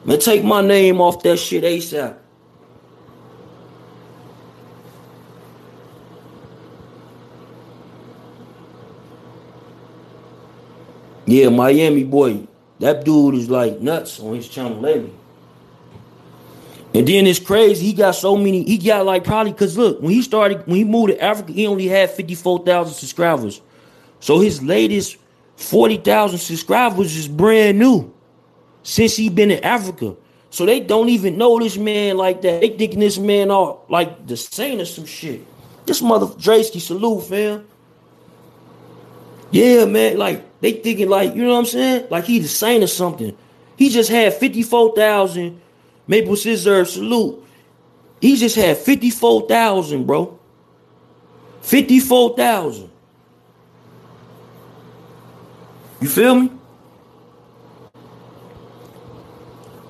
Speaker 1: Man, take my name off that shit ASAP. Yeah, Miami boy, that dude is like nuts on his channel lately. And then it's crazy. He got so many. He got like probably because look, when he started, when he moved to Africa, he only had fifty four thousand subscribers. So his latest forty thousand subscribers is brand new since he been in Africa. So they don't even know this man like that. They thinking this man all like the saint or some shit. This mother Draysky salute, fam. Yeah, man. Like they thinking like, you know what I'm saying? Like he the saint or something. He just had 54,000 Maple Scissors salute. He just had 54,000, bro. 54,000. You feel me?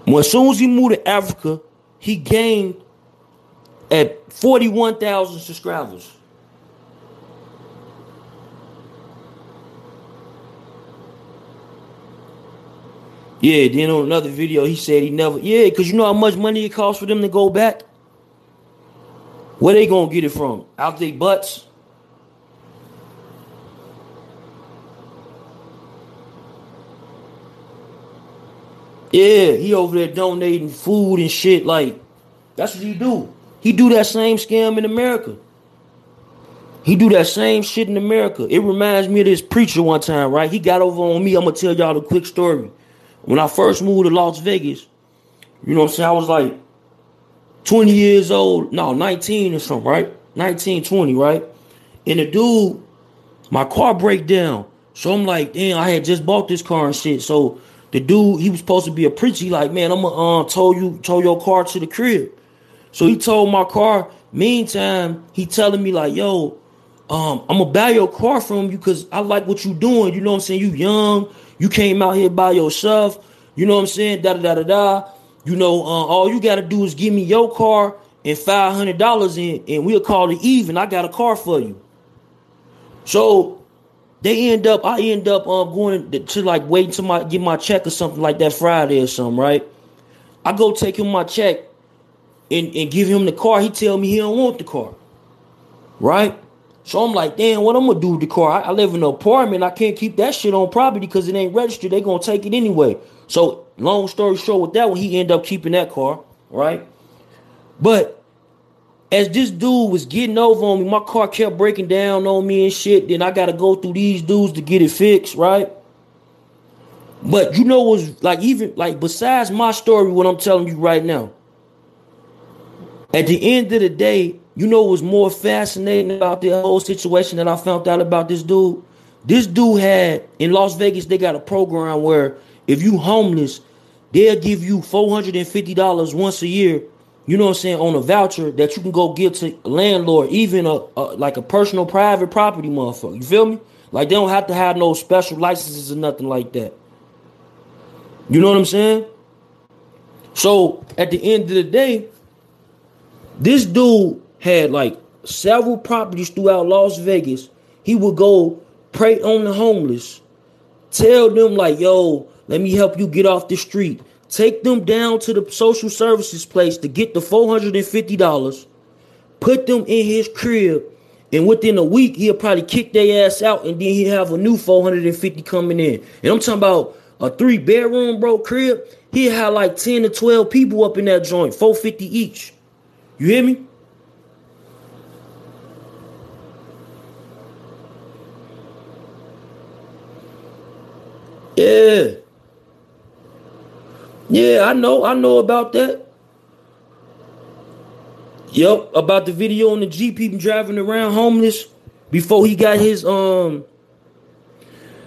Speaker 1: When as soon as he moved to Africa, he gained at 41,000 subscribers. Yeah, then on another video, he said he never, yeah, because you know how much money it costs for them to go back? Where they gonna get it from? Out their butts? Yeah, he over there donating food and shit. Like, that's what he do. He do that same scam in America. He do that same shit in America. It reminds me of this preacher one time, right? He got over on me. I'm gonna tell y'all a quick story. When I first moved to Las Vegas, you know what I'm saying? I was like 20 years old, no, 19 or something, right? 19, 20, right? And the dude, my car break down. So I'm like, damn, I had just bought this car and shit. So the dude, he was supposed to be a preacher. He like, man, I'm gonna uh, tow you, tow your car to the crib. So he told my car. Meantime, he telling me like, yo, um, I'm gonna buy your car from you because I like what you doing. You know what I'm saying? You young, you came out here by yourself. You know what I'm saying? Da da da da da. You know, uh, all you gotta do is give me your car and five hundred dollars in, and we'll call it even. I got a car for you. So they end up, I end up um, going to, to like waiting to my get my check or something like that Friday or something, right? I go take him my check and, and give him the car. He tell me he don't want the car, right? So I'm like, damn, what I'm gonna do with the car? I, I live in an apartment. I can't keep that shit on property because it ain't registered. They gonna take it anyway. So long story short, with that one, he end up keeping that car, right? But as this dude was getting over on me, my car kept breaking down on me and shit. Then I got to go through these dudes to get it fixed, right? But you know was like even like besides my story, what I'm telling you right now. At the end of the day, you know what was more fascinating about the whole situation that I found out about this dude? This dude had in Las Vegas, they got a program where if you homeless, they'll give you $450 once a year you know what I'm saying, on a voucher that you can go give to a landlord, even a, a, like a personal private property motherfucker. You feel me? Like they don't have to have no special licenses or nothing like that. You know what I'm saying? So at the end of the day, this dude had like several properties throughout Las Vegas. He would go prey on the homeless, tell them like, yo, let me help you get off the street. Take them down to the social services place to get the $450, put them in his crib, and within a week, he'll probably kick their ass out, and then he'll have a new 450 coming in. And I'm talking about a three bedroom, bro, crib. He'll have like 10 to 12 people up in that joint, 450 each. You hear me? Yeah. Yeah, I know. I know about that. Yep, about the video on the Jeep he driving around homeless before he got his um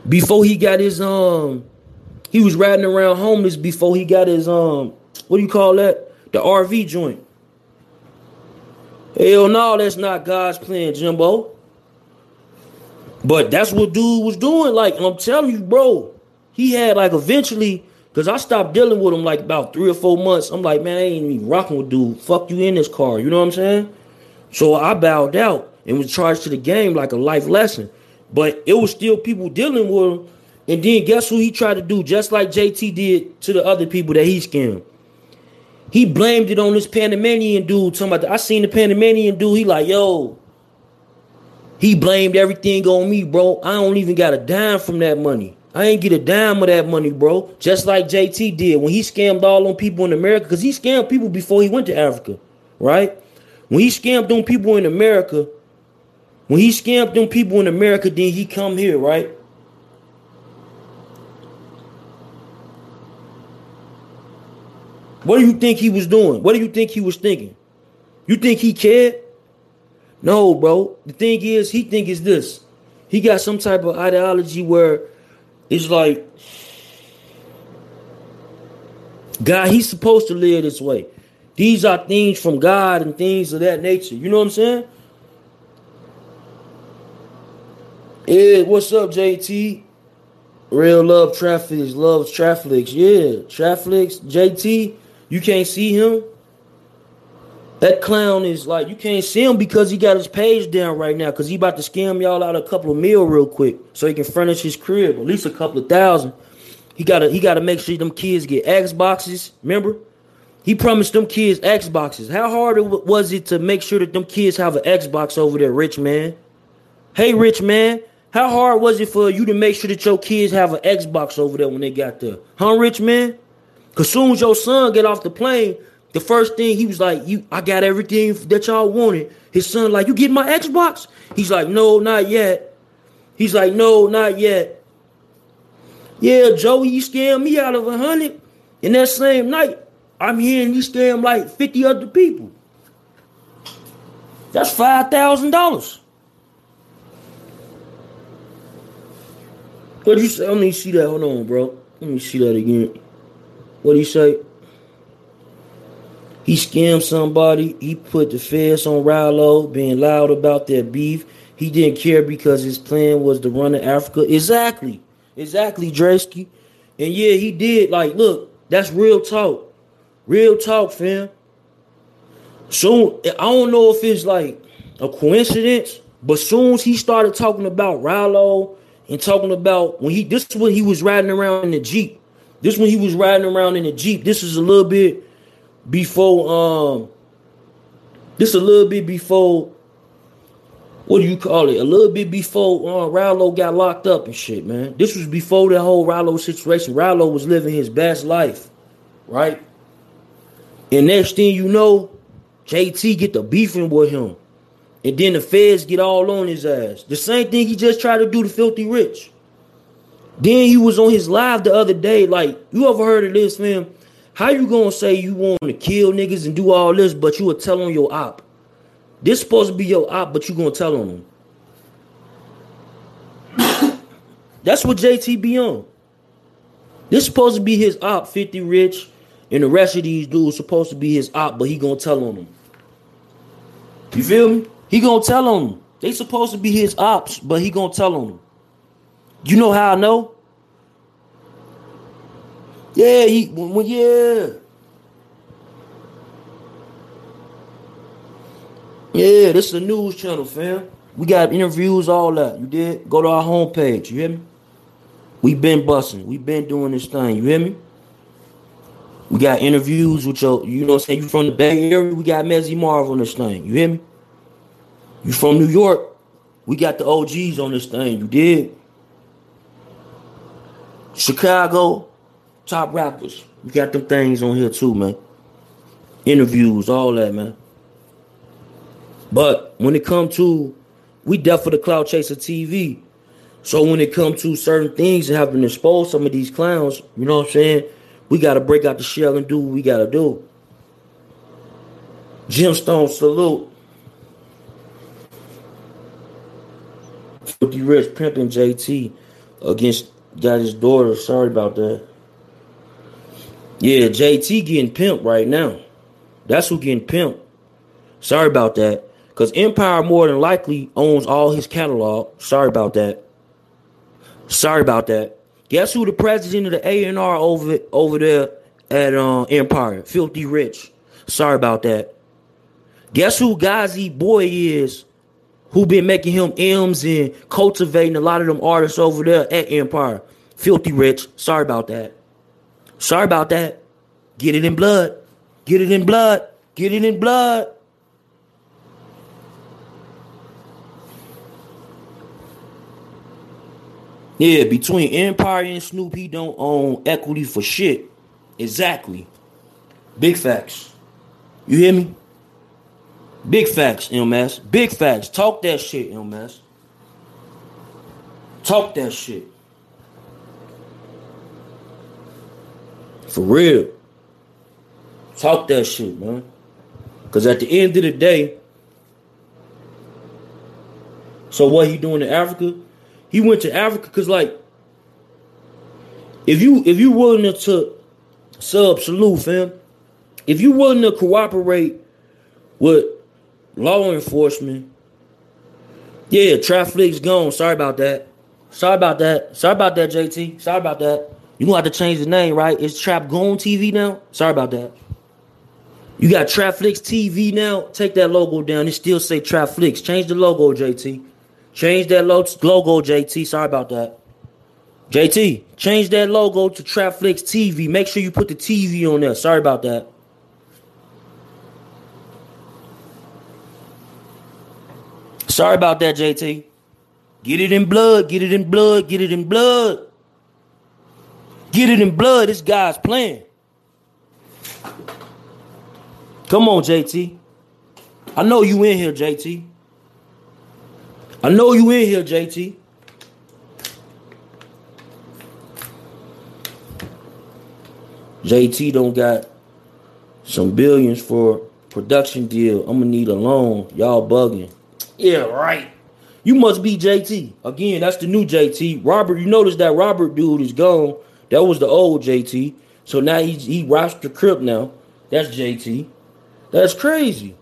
Speaker 1: before he got his um he was riding around homeless before he got his um what do you call that? The RV joint. Hell no, that's not God's plan, Jimbo. But that's what dude was doing. Like, I'm telling you, bro, he had like eventually, cause I stopped dealing with him like about three or four months. I'm like, man, I ain't even rocking with dude. Fuck you in this car. You know what I'm saying? So I bowed out and was charged to the game like a life lesson. But it was still people dealing with him. And then guess who he tried to do just like JT did to the other people that he scammed? He blamed it on this Panamanian dude. The, I seen the Panamanian dude. He like, yo. He blamed everything on me, bro. I don't even got a dime from that money. I ain't get a dime of that money, bro. Just like JT did when he scammed all on people in America, because he scammed people before he went to Africa, right? When he scammed on people in America, when he scammed them people in America, then he come here, right? What do you think he was doing? What do you think he was thinking? You think he cared? No, bro. The thing is, he think it's this. He got some type of ideology where it's like, God, he's supposed to live this way. These are things from God and things of that nature. You know what I'm saying? Yeah, what's up, JT? Real love traffics, loves traffics. Yeah, traffics, JT. You can't see him. That clown is like you can't see him because he got his page down right now because he about to scam y'all out a couple of mil real quick so he can furnish his crib at least a couple of thousand. He gotta he gotta make sure them kids get Xboxes. Remember, he promised them kids Xboxes. How hard was it to make sure that them kids have an Xbox over there, rich man? Hey, rich man, how hard was it for you to make sure that your kids have an Xbox over there when they got there? Huh, rich man? Cause soon as your son get off the plane, the first thing he was like, "You, I got everything that y'all wanted." His son like, "You get my Xbox?" He's like, "No, not yet." He's like, "No, not yet." Yeah, Joey, you scammed me out of a hundred. In that same night, I'm hearing you scam like fifty other people. That's five thousand dollars. What do you say? Let me see that. Hold on, bro. Let me see that again. What do you say? He scammed somebody. He put the feds on Rallo, being loud about their beef. He didn't care because his plan was to run to Africa. Exactly. Exactly, Dresky. And yeah, he did. Like, look, that's real talk. Real talk, fam. So I don't know if it's like a coincidence, but soon as he started talking about Rallo and talking about when he this is when he was riding around in the Jeep. This when he was riding around in the Jeep. This is a little bit before um this a little bit before what do you call it? A little bit before uh, Rallo got locked up and shit, man. This was before the whole Rallo situation. Rallo was living his best life, right? And next thing you know, JT get the beefing with him. And then the feds get all on his ass. The same thing he just tried to do to Filthy Rich. Then he was on his live the other day. Like, you ever heard of this, man? How you gonna say you want to kill niggas and do all this, but you will tell on your op? This supposed to be your op, but you gonna tell on him. *coughs* That's what JT be on. This supposed to be his op, Filthy Rich, and the rest of these dudes supposed to be his op, but he gonna tell on them. You feel me? He gonna tell on them. They supposed to be his ops, but he gonna tell on them. You know how I know? Yeah, he well, yeah. Yeah, this is a news channel, fam. We got interviews, all that. You did? Go to our homepage, you hear me? We been busting. We been doing this thing, you hear me? We got interviews with your, you know what I'm saying? You from the Bay Area, we got Messy Marv on this thing, you hear me? You from New York, we got the OGs on this thing, you did? Chicago, top rappers. We got them things on here too, man. Interviews, all that, man. But when it come to, we deaf for the Cloud Chaser TV. So when it come to certain things and having exposed some of these clowns, you know what I'm saying? We got to break out the shell and do what we got to do. Gemstone salute. Filthy Rich pimping JT against got his daughter. Sorry about that. Yeah, JT getting pimped right now. That's who getting pimped. Sorry about that. Because Empire more than likely owns all his catalog. Sorry about that. Sorry about that. Guess who the president of the A&R over over there at uh, Empire? Filthy Rich. Sorry about that. Guess who Ghazi Boy is? Who been making him M's and cultivating a lot of them artists over there at Empire? Filthy Rich. Sorry about that. Sorry about that. Get it in blood. Get it in blood. Get it in blood. Yeah, between Empire and Snoop, he don't own equity for shit. Exactly. Big facts. You hear me? Big facts, MS. Big facts. Talk that shit, MS. Talk that shit. For real. Talk that shit, man. Cause at the end of the day, so what he doing in Africa? He went to Africa because like if you if you willing to, to sub salute, fam, if you willing to cooperate with law enforcement, yeah, traffic's gone. Sorry about that. Sorry about that. Sorry about that, JT. Sorry about that. You gonna have to change the name, right? It's Trap Gone TV now. Sorry about that. You got Trapflix TV now. Take that logo down. It still say Trapflix. Change the logo, JT. Change that logo, JT. Sorry about that. JT, change that logo to Trapflix TV. Make sure you put the TV on there. Sorry about that. Sorry about that, JT. Get it in blood. Get it in blood. Get it in blood. Get it in blood. This guy's playing. Come on, JT. I know you in here, JT. I know you in here, JT. JT don't got some billions for production deal. I'm gonna need a loan. Y'all bugging. Yeah, right. You must be JT. Again, that's the new JT. Robert, you notice that Robert dude is gone. That was the old JT. So now he he rocks the crib now. That's JT. That's crazy.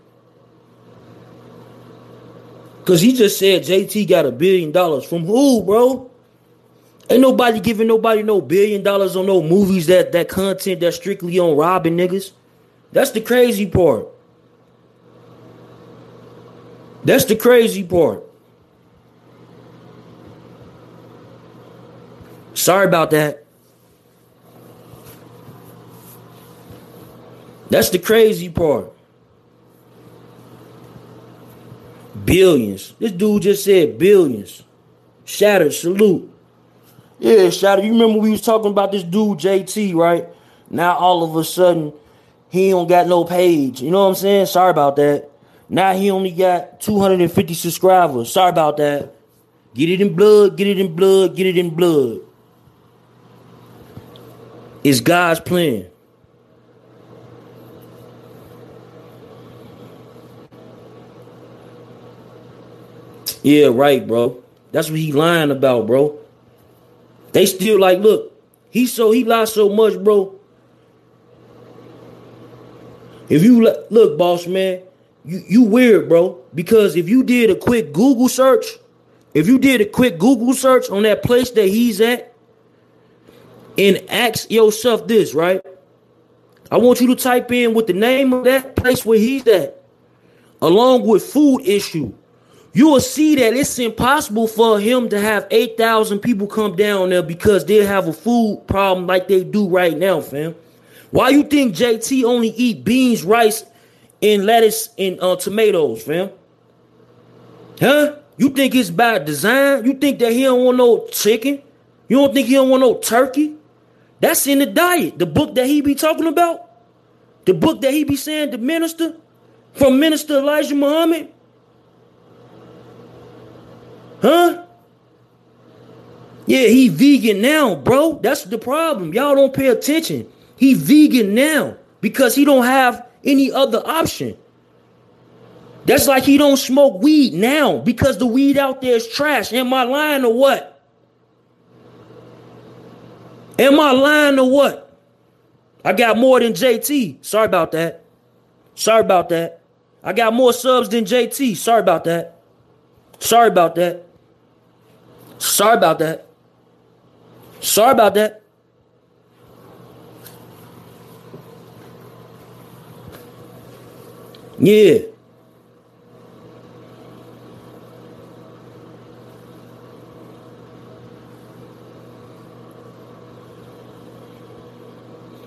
Speaker 1: Cause he just said JT got a billion dollars from who, bro? Ain't nobody giving nobody no billion dollars on no movies that that content that's strictly on robbing niggas. That's the crazy part. That's the crazy part. Sorry about that. That's the crazy part. Billions. This dude just said billions. Shattered, salute. Yeah, Shattered. You remember we was talking about this dude, JT, right? Now all of a sudden, he don't got no page. You know what I'm saying? Sorry about that. Now he only got 250 subscribers. Sorry about that. Get it in blood, get it in blood, get it in blood. It's God's plan. Yeah, right, bro. That's what he lying about, bro. They still like, look, he so he lied so much, bro. If you look, boss man, you you weird, bro. Because if you did a quick Google search, if you did a quick Google search on that place that he's at, and ask yourself this, right? I want you to type in with the name of that place where he's at, along with food issue you will see that it's impossible for him to have 8,000 people come down there because they have a food problem like they do right now, fam. Why you think JT only eat beans, rice, and lettuce and uh, tomatoes, fam? Huh? You think it's by design? You think that he don't want no chicken? You don't think he don't want no turkey? That's in the diet. The book that he be talking about? The book that he be saying the minister from Minister Elijah Muhammad? Huh? Yeah, he vegan now, bro. That's the problem. Y'all don't pay attention. He vegan now because he don't have any other option. That's like he don't smoke weed now because the weed out there is trash. Am I lying or what? Am I lying or what? I got more than JT. Sorry about that. Sorry about that. I got more subs than JT. Sorry about that. Sorry about that. Sorry about that. Sorry about that. Yeah.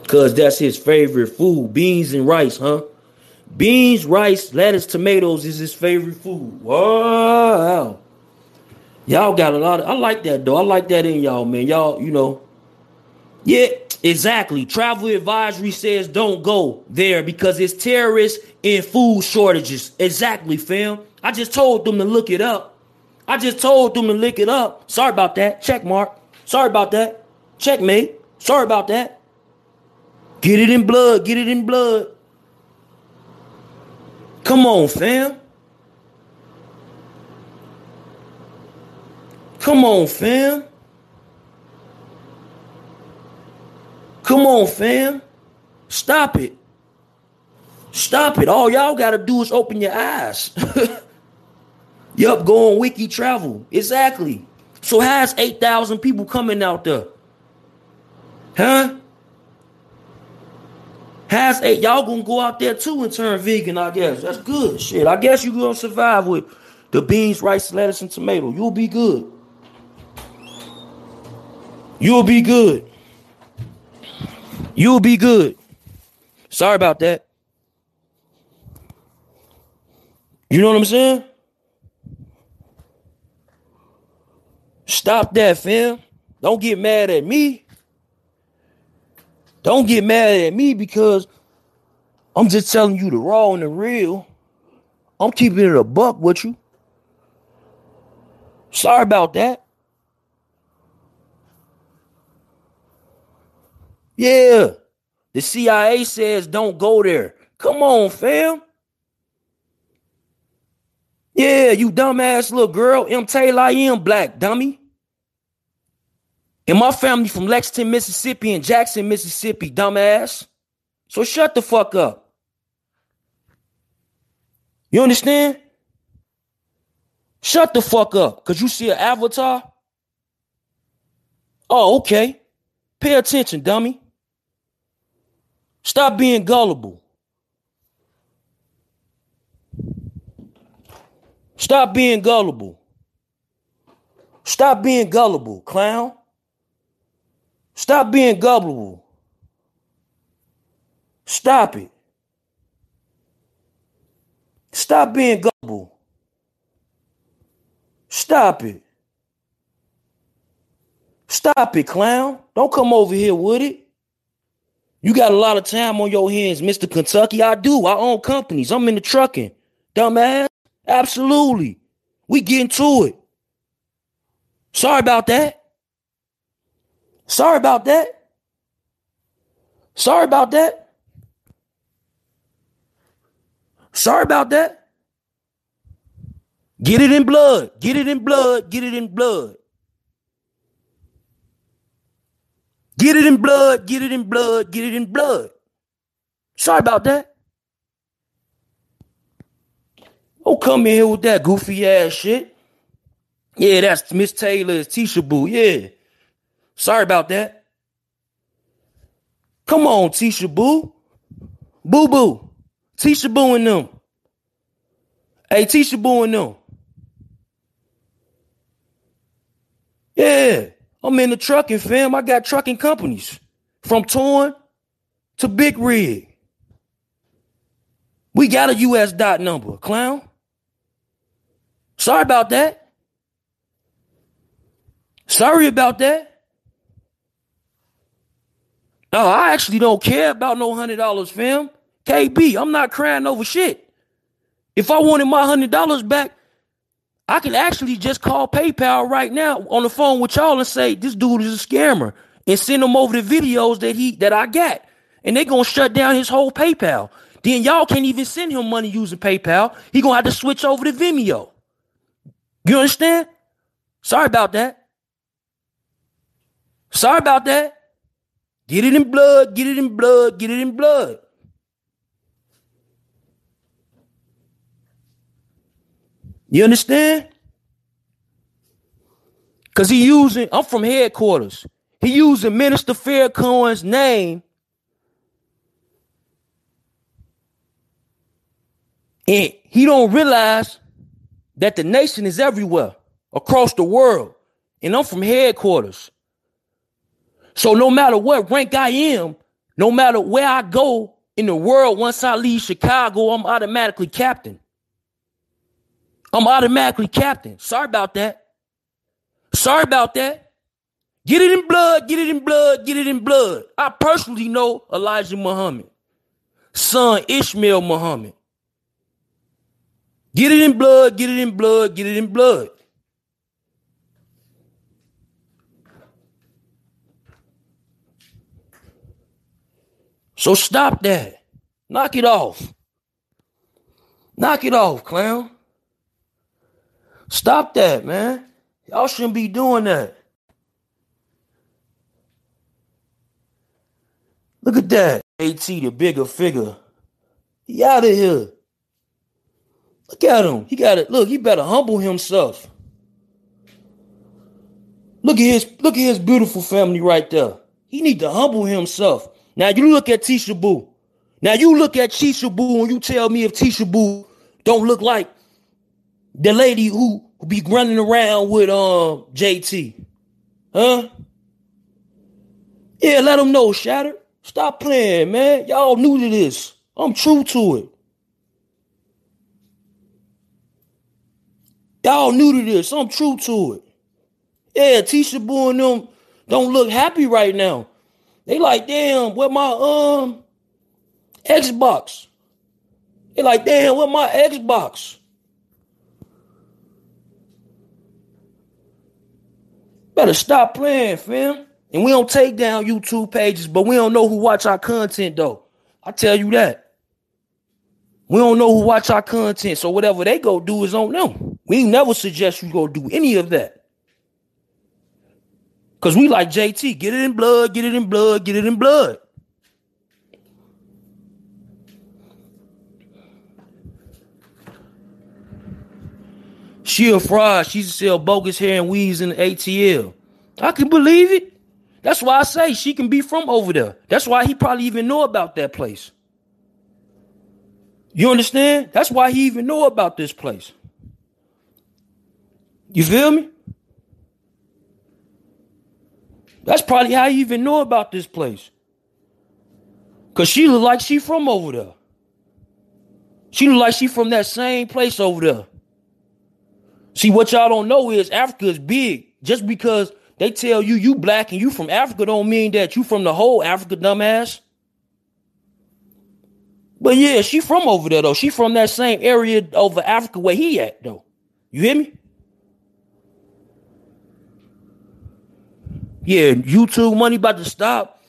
Speaker 1: Cause that's his favorite food. Beans and rice, huh? Beans, rice, lettuce, tomatoes is his favorite food. Wow. Y'all got a lot of I like that though. I like that in y'all, man. Y'all, you know. Yeah, exactly. Travel advisory says don't go there because it's terrorists and food shortages. Exactly, fam. I just told them to look it up. I just told them to look it up. Sorry about that. Check mark. Sorry about that. Checkmate. Sorry about that. Get it in blood. Get it in blood. Come on, fam. Come on, fam. Come on, fam. Stop it. Stop it. All y'all got to do is open your eyes. *laughs* yup, go on wiki travel. Exactly. So has 8,000 people coming out there? Huh? Has eight. Y'all gonna go out there too and turn vegan, I guess. That's good. Shit. I guess you gonna survive with the beans, rice, lettuce, and tomato. You'll be good. You'll be good. You'll be good. Sorry about that. You know what I'm saying? Stop that, fam. Don't get mad at me. Don't get mad at me because I'm just telling you the raw and the real. I'm keeping it a buck with you. Sorry about that. Yeah. The CIA says don't go there. Come on, fam. Yeah, you dumbass little girl. M. Taylor, I am black, dummy. And my family from Lexington, Mississippi and Jackson, Mississippi, dumbass. So shut the fuck up. You understand? Shut the fuck up. Cause you see an avatar? Oh, okay. Pay attention, dummy. Stop being gullible. Stop being gullible. Stop being gullible, clown. Stop being gullible. Stop it. Stop being gullible. Stop it. Stop it, clown. Don't come over here with it. You got a lot of time on your hands, Mr. Kentucky. I do. I own companies. I'm in the trucking. Dumbass. Absolutely. We getting to it. Sorry about that. Sorry about that. Sorry about that. Sorry about that. Get it in blood. Get it in blood. Get it in blood. Get it in blood. Get it in blood. Get it in blood. Sorry about that. Don't come in here with that goofy ass shit. Yeah, that's Miss Taylor's Tisha Boo. Yeah. Sorry about that. Come on, Tisha Boo. Boo Boo. Tisha Boo and them. Hey, Tisha Boo and them. Yeah, I'm in the trucking, fam. I got trucking companies from Torn to Big Rig. We got a US dot number, clown. Sorry about that. Sorry about that. No, I actually don't care about no hundred dollars, fam. KB, I'm not crying over shit. If I wanted my hundred dollars back, I can actually just call PayPal right now on the phone with y'all and say this dude is a scammer and send them over the videos that he that I got, and they gonna shut down his whole PayPal. Then y'all can't even send him money using PayPal. He gonna have to switch over to Venmo. You understand? Sorry about that. Sorry about that. Get it in blood, get it in blood, get it in blood. You understand? Cause he using, I'm from headquarters. he using Minister Farrakhan's name and he don't realize that the nation is everywhere across the world and I'm from headquarters. So no matter what rank I am, no matter where I go in the world, once I leave Chicago, I'm automatically captain. I'm automatically captain. Sorry about that. Sorry about that. Get it in blood, get it in blood, get it in blood. I personally know Elijah Muhammad, son Ishmael Muhammad. Get it in blood, get it in blood, get it in blood. So stop that. Knock it off. Knock it off, clown. Stop that, man. Y'all shouldn't be doing that. Look at that. JT, the Bigga Figga. He out of here. Look at him. He got it. Look, he better humble himself. Look at his look at his beautiful family right there. He need to humble himself. Now you look at Tisha Boo. Now you look at Tisha Boo and you tell me if Tisha Boo don't look like the lady who be running around with um JT. Huh? Yeah, let them know, Shatter. Stop playing, man. Y'all new to this. I'm true to it. Y'all new to this. I'm true to it. Yeah, Tisha Boo and them don't look happy right now. They like, damn, where my um Xbox? They like, damn, where my Xbox? Better stop playing, fam. And we don't take down YouTube pages, but we don't know who watch our content though. I tell you that. We don't know who watch our content, so whatever they go do is on them. We never suggest you go do any of that. Cause we like JT, get it in blood, get it in blood, get it in blood. She a fraud. She sell bogus hair and weaves in the ATL. I can believe it. That's why I say she can be from over there. That's why he probably even know about that place. You understand? That's why he even know about this place. You feel me? That's probably how you even know about this place. Cause she look like she from over there. She look like she from that same place over there. See, what y'all don't know is Africa is big. Just because they tell you you black and you from Africa don't mean that you from the whole Africa, dumbass. But yeah, she from over there though. She from that same area over Africa where he at though. You hear me? Yeah, YouTube money about to stop.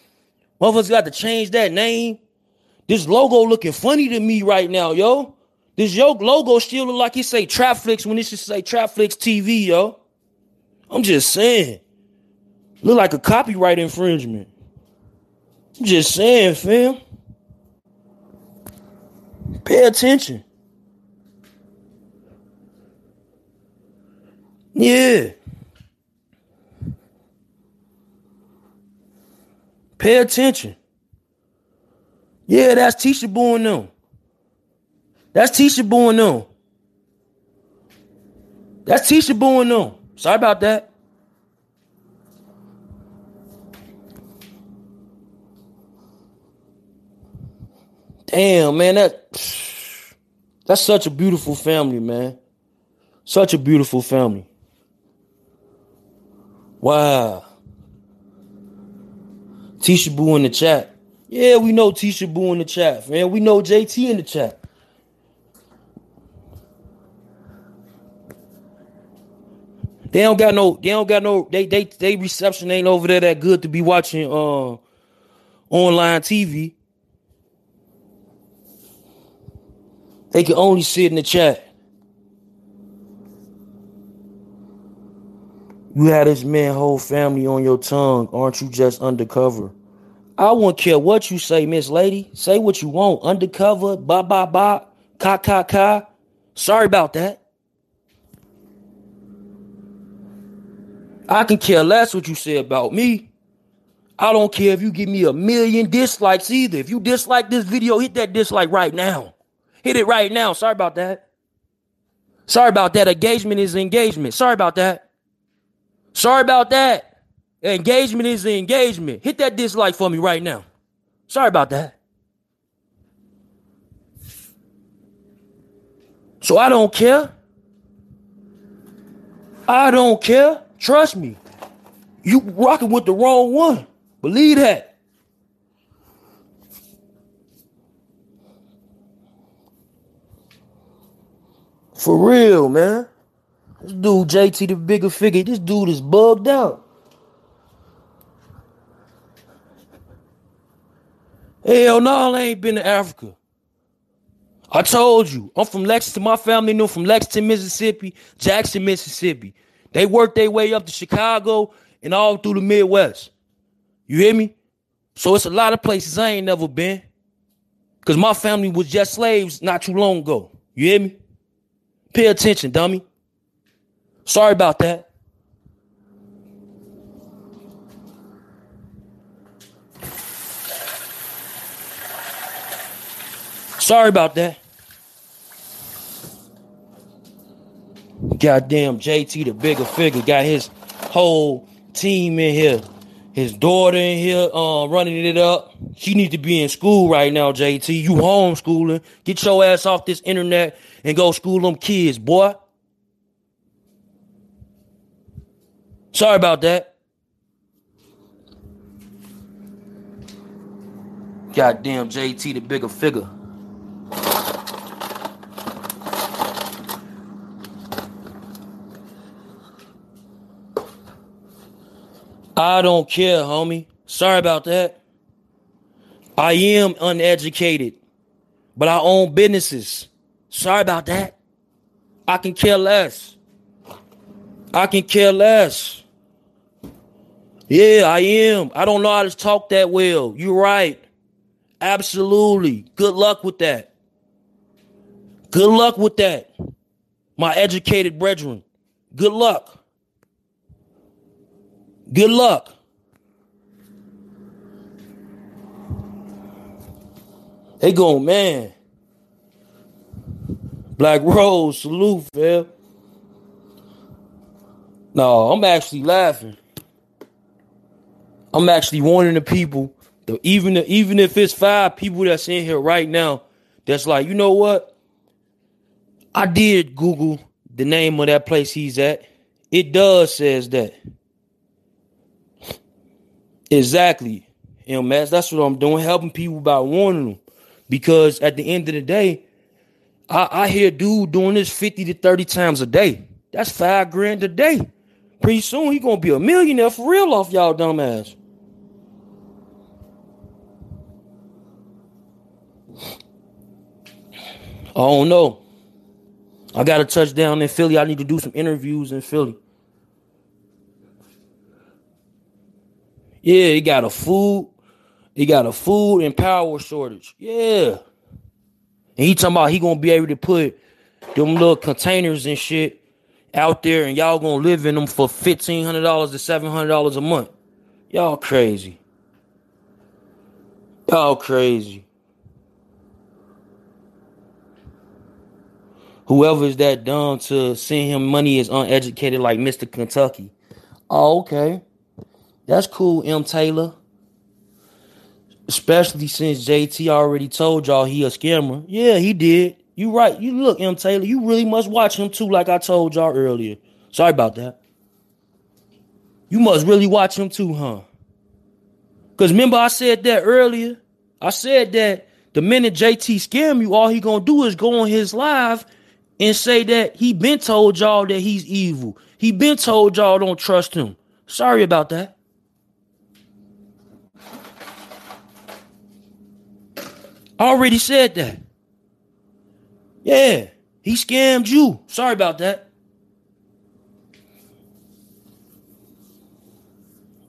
Speaker 1: Motherfuckers got to change that name. This logo looking funny to me right now, yo. This yo logo still look like it say Trapflix when it should say Trapflix TV, yo. I'm just saying. Look like a copyright infringement. I'm just saying, fam. Pay attention. Yeah. Pay attention. Yeah, that's Tisha Boo and them. That's Tisha Boo and them. That's Tisha Boo and them. Sorry about that. Damn, man, that that's such a beautiful family, man. Such a beautiful family. Wow. Tisha Boo in the chat. Yeah, we know Tisha Boo in the chat, man. We know JT in the chat. They don't got no, they don't got no, they they they reception ain't over there that good to be watching uh online TV. They can only sit in the chat. You had this man whole family on your tongue. Aren't you just undercover? I won't care what you say, Miss Lady. Say what you want. Undercover, ba ba ba, ka ka ka. Sorry about that. I can care less what you say about me. I don't care if you give me a million dislikes either. If you dislike this video, hit that dislike right now. Hit it right now. Sorry about that. Sorry about that. Engagement is engagement. Sorry about that. Sorry about that. Engagement is the engagement. Hit that dislike for me right now. Sorry about that. So I don't care. I don't care. Trust me. You rocking with the wrong one. Believe that. For real, man. This dude, JT, the Bigga Figga, this dude is bugged out. Hell no, I ain't been to Africa. I told you, I'm from Lexington. My family knew from Lexington, Mississippi, Jackson, Mississippi. They worked their way up to Chicago and all through the Midwest. You hear me? So it's a lot of places I ain't never been. Cause my family was just slaves not too long ago. You hear me? Pay attention, dummy. Sorry about that. Sorry about that. Goddamn JT, the Bigga Figga, got his whole team in here. His daughter in here uh, running it up. She needs to be in school right now, JT. You homeschooling. Get your ass off this internet and go school them kids, boy. Sorry about that. Goddamn JT, the Bigga Figga. I don't care, homie. Sorry about that. I am uneducated, but I own businesses. Sorry about that. I can care less. I can care less. Yeah, I am. I don't know how to talk that well. You're right. Absolutely. Good luck with that. Good luck with that. My educated brethren. Good luck. Good luck. They go, man. Black Rose, salute, fam. No, I'm actually laughing. I'm actually warning the people, that even even if it's five people that's in here right now, that's like, you know what? I did Google the name of that place he's at. It does says that. Exactly. Know, that's what I'm doing, helping people by warning them. Because at the end of the day, I, I hear dude doing this 50 to 30 times a day. That's five grand a day. Pretty soon he gonna be a millionaire for real off y'all dumbass. I don't know. I got a touchdown in Philly. I need to do some interviews in Philly. Yeah, he got a food. He got a food and power shortage. Yeah. And he talking about he gonna be able to put them little containers and shit out there and y'all gonna live in them for $1,500 to $700 a month. Y'all crazy. Y'all crazy. Whoever is that dumb to send him money is uneducated like Mr. Kentucky. Oh, okay. That's cool, M. Taylor. Especially since JT already told y'all he a scammer. Yeah, he did. You right. You look, M. Taylor, you really must watch him too, like I told y'all earlier. Sorry about that. You must really watch him too, huh? Because remember I said that earlier? I said that the minute JT scam you, all he gonna do is go on his live and say that he been told y'all that he's evil. He been told y'all don't trust him. Sorry about that. Already said that. Yeah, he scammed you. Sorry about that.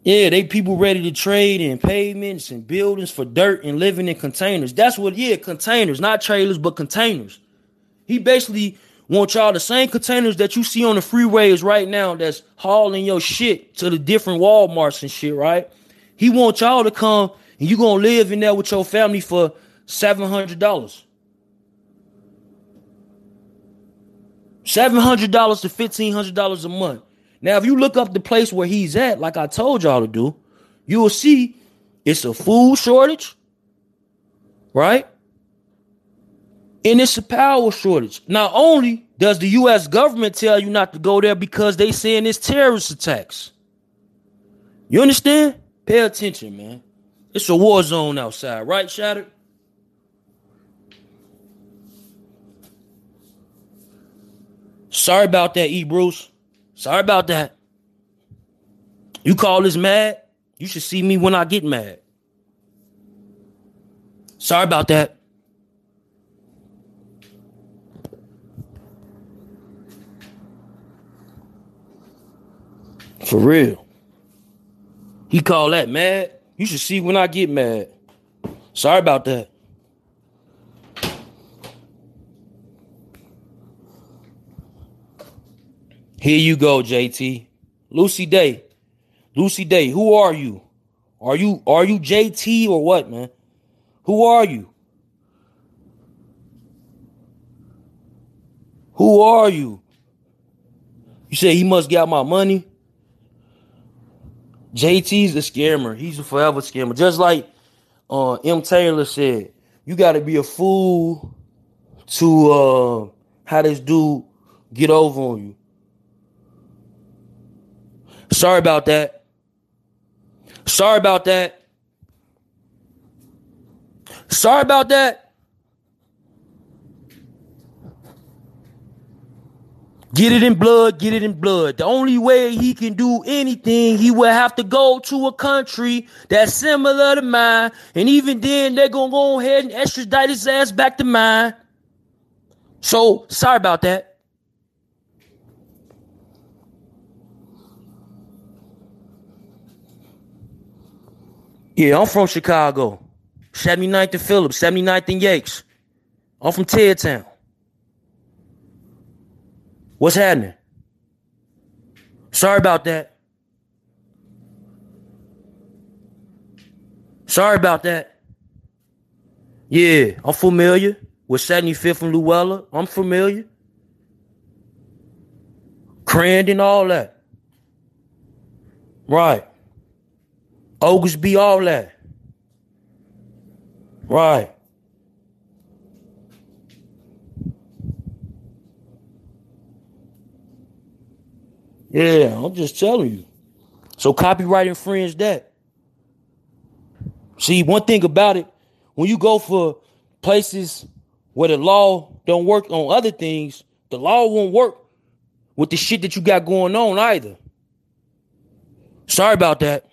Speaker 1: Yeah, they people ready to trade in pavements and buildings for dirt and living in containers. That's what, yeah, containers, not trailers, but containers. He basically wants y'all the same containers that you see on the freeways right now that's hauling your shit to the different Walmarts and shit, right? He want y'all to come and you gonna live in there with your family for seven hundred dollars. Seven hundred dollars to fifteen hundred dollars a month. Now, if you look up the place where he's at, like I told y'all to do, you will see it's a food shortage, right? And it's a power shortage. Not only does the U.S. government tell you not to go there because they saying it's terrorist attacks. You understand? Pay attention, man. It's a war zone outside, right, Shattered? Sorry about that, E. Bruce. Sorry about that. You call this mad? You should see me when I get mad. Sorry about that. For real. He called that mad. You should see when I get mad. Sorry about that. Here you go, JT. Lucy Day. Lucy Day, who are you? Are you are you JT or what, man? Who are you? Who are you? You say he must get my money? JT's a scammer. He's a forever scammer. Just like uh, M. Taylor said, you got to be a fool to uh, how this dude get over on you. Sorry about that. Sorry about that. Sorry about that. Get it in blood, get it in blood. The only way he can do anything, he will have to go to a country that's similar to mine. And even then, they're going to go ahead and extradite his ass back to mine. So, sorry about that. Yeah, I'm from Chicago. 79th and Phillips, 79th and Yates. I'm from Town. What's happening? Sorry about that. Sorry about that. Yeah, I'm familiar with 75th and Luella. I'm familiar. Crandon, all that. Right. Oglesby, all that. Right. Yeah, I'm just telling you. So copyright infringe that. See, one thing about it, when you go for places where the law don't work on other things, the law won't work with the shit that you got going on either. Sorry about that.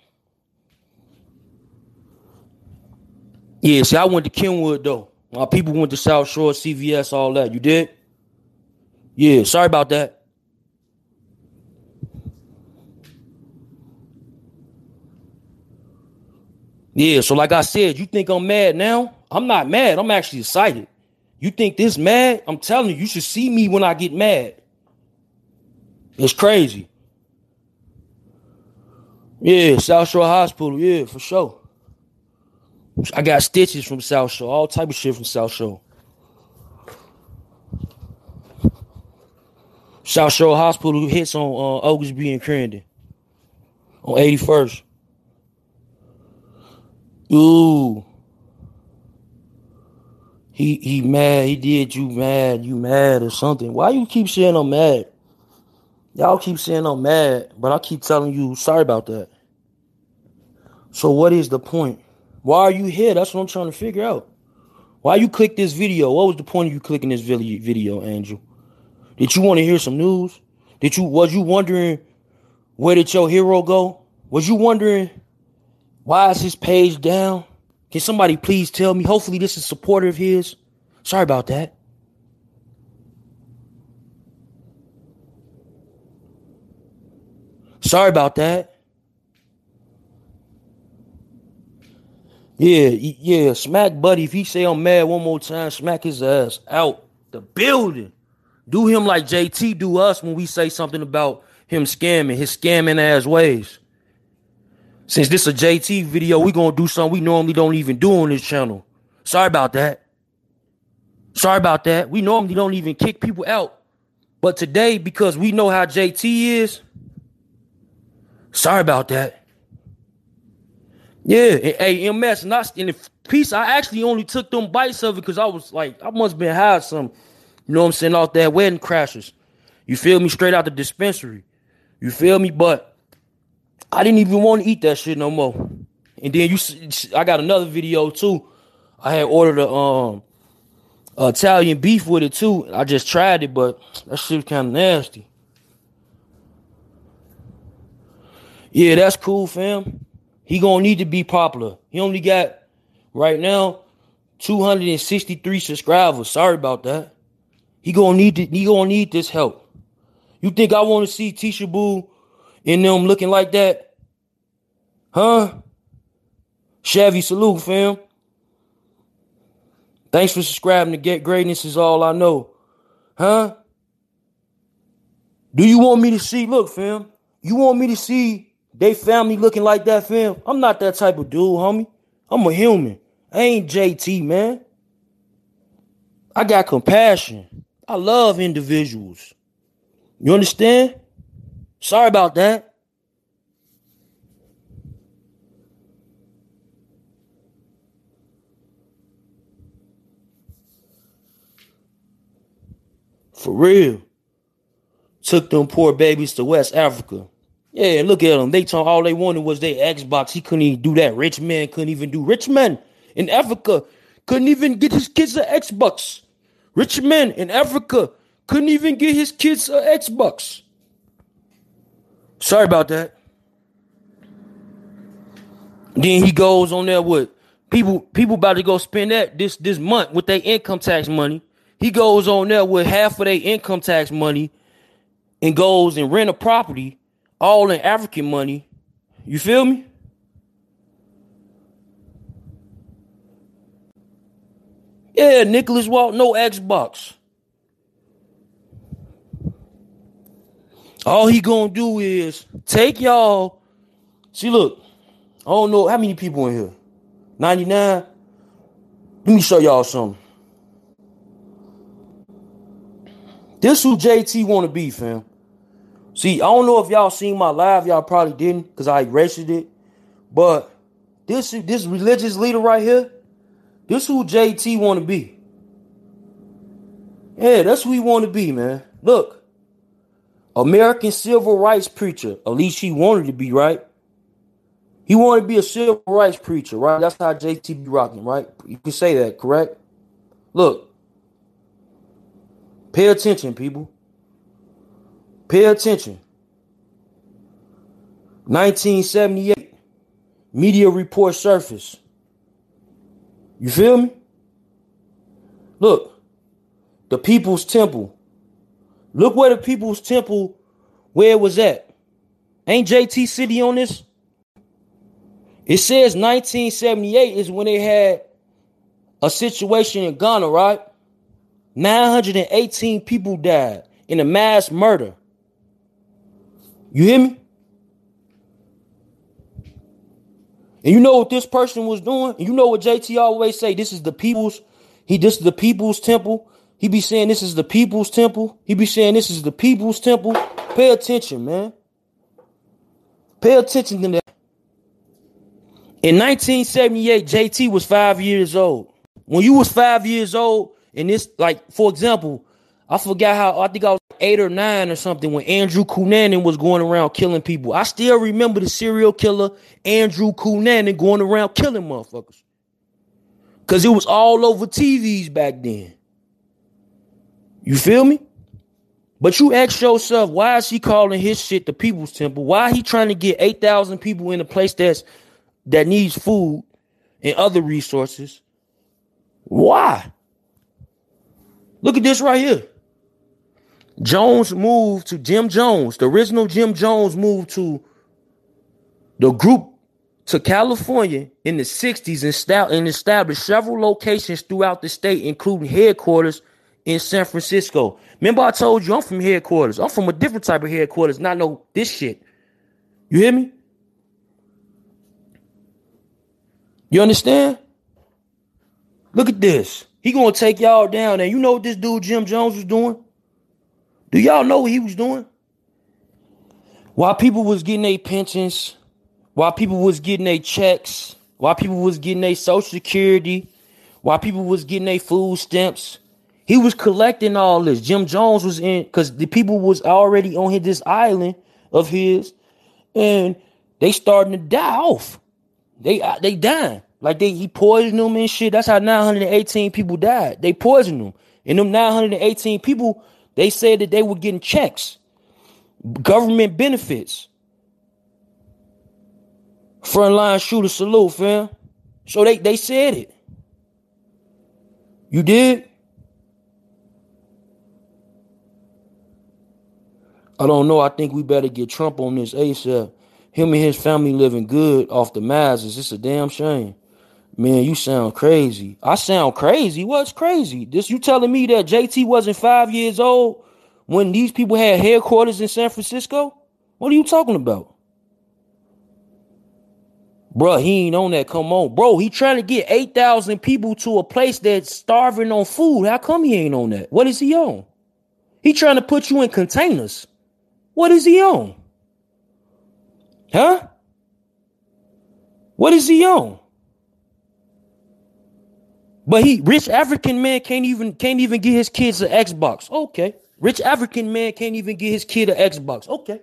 Speaker 1: Yeah, see, I went to Kenwood though. My people went to South Shore, CVS, all that. You did? Yeah, sorry about that. Yeah, so like I said, you think I'm mad now? I'm not mad. I'm actually excited. You think this mad? I'm telling you, you should see me when I get mad. It's crazy. Yeah, South Shore Hospital. Yeah, for sure. I got stitches from South Shore, all type of shit from South Shore. South Shore Hospital hits on uh, Oglesby and Crandon on 81st. Ooh. He he mad. He did you mad. You mad or something. Why you keep saying I'm mad? Y'all keep saying I'm mad, but I keep telling you sorry about that. So what is the point? Why are you here? That's what I'm trying to figure out. Why you click this video? What was the point of you clicking this video, Angel? Did you want to hear some news? Did you was you wondering where did your hero go? Was you wondering why is his page down? Can somebody please tell me? Hopefully, this is supporter of his. Sorry about that. Sorry about that. Yeah, yeah, smack Buddy. If he say I'm mad one more time, smack his ass out the building. Do him like JT do us when we say something about him scamming, his scamming ass ways. Since this a JT video, we gonna do something we normally don't even do on this channel. Sorry about that. Sorry about that. We normally don't even kick people out. But today, because we know how JT is, sorry about that. Yeah, and, hey, MS, and, I, in the piece, I actually only took them bites of it because I was like, I must have been high some, you know what I'm saying, off that wedding crashers. You feel me? Straight out the dispensary. You feel me? But I didn't even want to eat that shit no more. And then you, I got another video too. I had ordered a um Italian beef with it too. I just tried it, but that shit was kind of nasty. Yeah, that's cool, fam. He gonna need to be popular. He only got right now 263 subscribers. Sorry about that. He gonna need to, he gonna need this help. You think I want to see Tisha Boo in them looking like that? Huh? Chevy salute, fam. Thanks for subscribing to Get Greatness is all I know. Huh? Do you want me to see, look, fam? You want me to see they family looking like that, fam? I'm not that type of dude, homie. I'm a human. I ain't JT, man. I got compassion. I love individuals. You understand? Sorry about that. For real. Took them poor babies to West Africa. Yeah, look at them. They told all they wanted was their Xbox. He couldn't even do that. Rich man couldn't even do. Rich men in Africa couldn't even get his kids an Xbox. Rich men in Africa couldn't even get his kids an Xbox. Sorry about that. Then he goes on there with people people about to go spend that this this month with their income tax money. He goes on there with half of their income tax money and goes and rent a property all in African money. You feel me? Yeah, Nicholas Walt, no Xbox. All he gonna do is take y'all. See, look, I don't know how many people in here. 99. Let me show y'all something. This who JT want to be, fam. See, I don't know if y'all seen my live. Y'all probably didn't because I erased it. But this this religious leader right here, this who JT want to be. Yeah, that's who he want to be, man. Look, American civil rights preacher. At least he wanted to be, right? He wanted to be a civil rights preacher, right? That's how JT be rocking, right? You can say that, correct? Look, pay attention, people. Pay attention. 1978, media report surface. You feel me? Look, the People's Temple, Look where the People's Temple, where it was at. Ain't JT City on this? It says 1978 is when they had a situation in Ghana, right? 918 people died in a mass murder. You hear me? And you know what this person was doing? You know what JT always say? This is the people's, he this is the people's temple. He be saying this is the people's temple. He be saying this is the people's temple. Pay attention, man. Pay attention to that. In 1978, JT was five years old. When you was five years old, and this, like, for example, I forgot how I think I was eight or nine or something when Andrew Cunanan was going around killing people. I still remember the serial killer Andrew Cunanan going around killing motherfuckers. Cause it was all over TVs back then. You feel me? But you ask yourself, why is he calling his shit the people's temple? Why he trying to get 8,000 people in a place that's that needs food and other resources? Why? Look at this right here. Jones moved to Jim Jones. The original Jim Jones moved to the group to California in the 60s and established several locations throughout the state, including headquarters in San Francisco. Remember, I told you I'm from headquarters. I'm from a different type of headquarters, not no this shit. You hear me? You understand? Look at this. He gonna take y'all down. And you know what this dude Jim Jones was doing? Do y'all know what he was doing? While people was getting their pensions, while people was getting their checks, while people was getting their social security, while people was getting their food stamps, he was collecting all this. Jim Jones was in because the people was already on his, this island of his, and they starting to die off. They uh, they dying. Like they he poisoned them and shit. That's how 918 people died. They poisoned them. And them 918 people, they said that they were getting checks, government benefits. Frontline shooter salute, fam. So they, they said it. You did? I don't know. I think we better get Trump on this ASAP. Him and his family living good off the masses. It's a damn shame. Man, you sound crazy. I sound crazy. What's crazy? This you telling me that JT wasn't five years old when these people had headquarters in San Francisco? What are you talking about? Bro, he ain't on that. Come on. Bro, he trying to get 8,000 people to a place that's starving on food. How come he ain't on that? What is he on? He trying to put you in containers. What is he on? Huh? What is he on? But he rich African man can't even can't even get his kids an Xbox. Okay. Rich African man can't even get his kid an Xbox. Okay.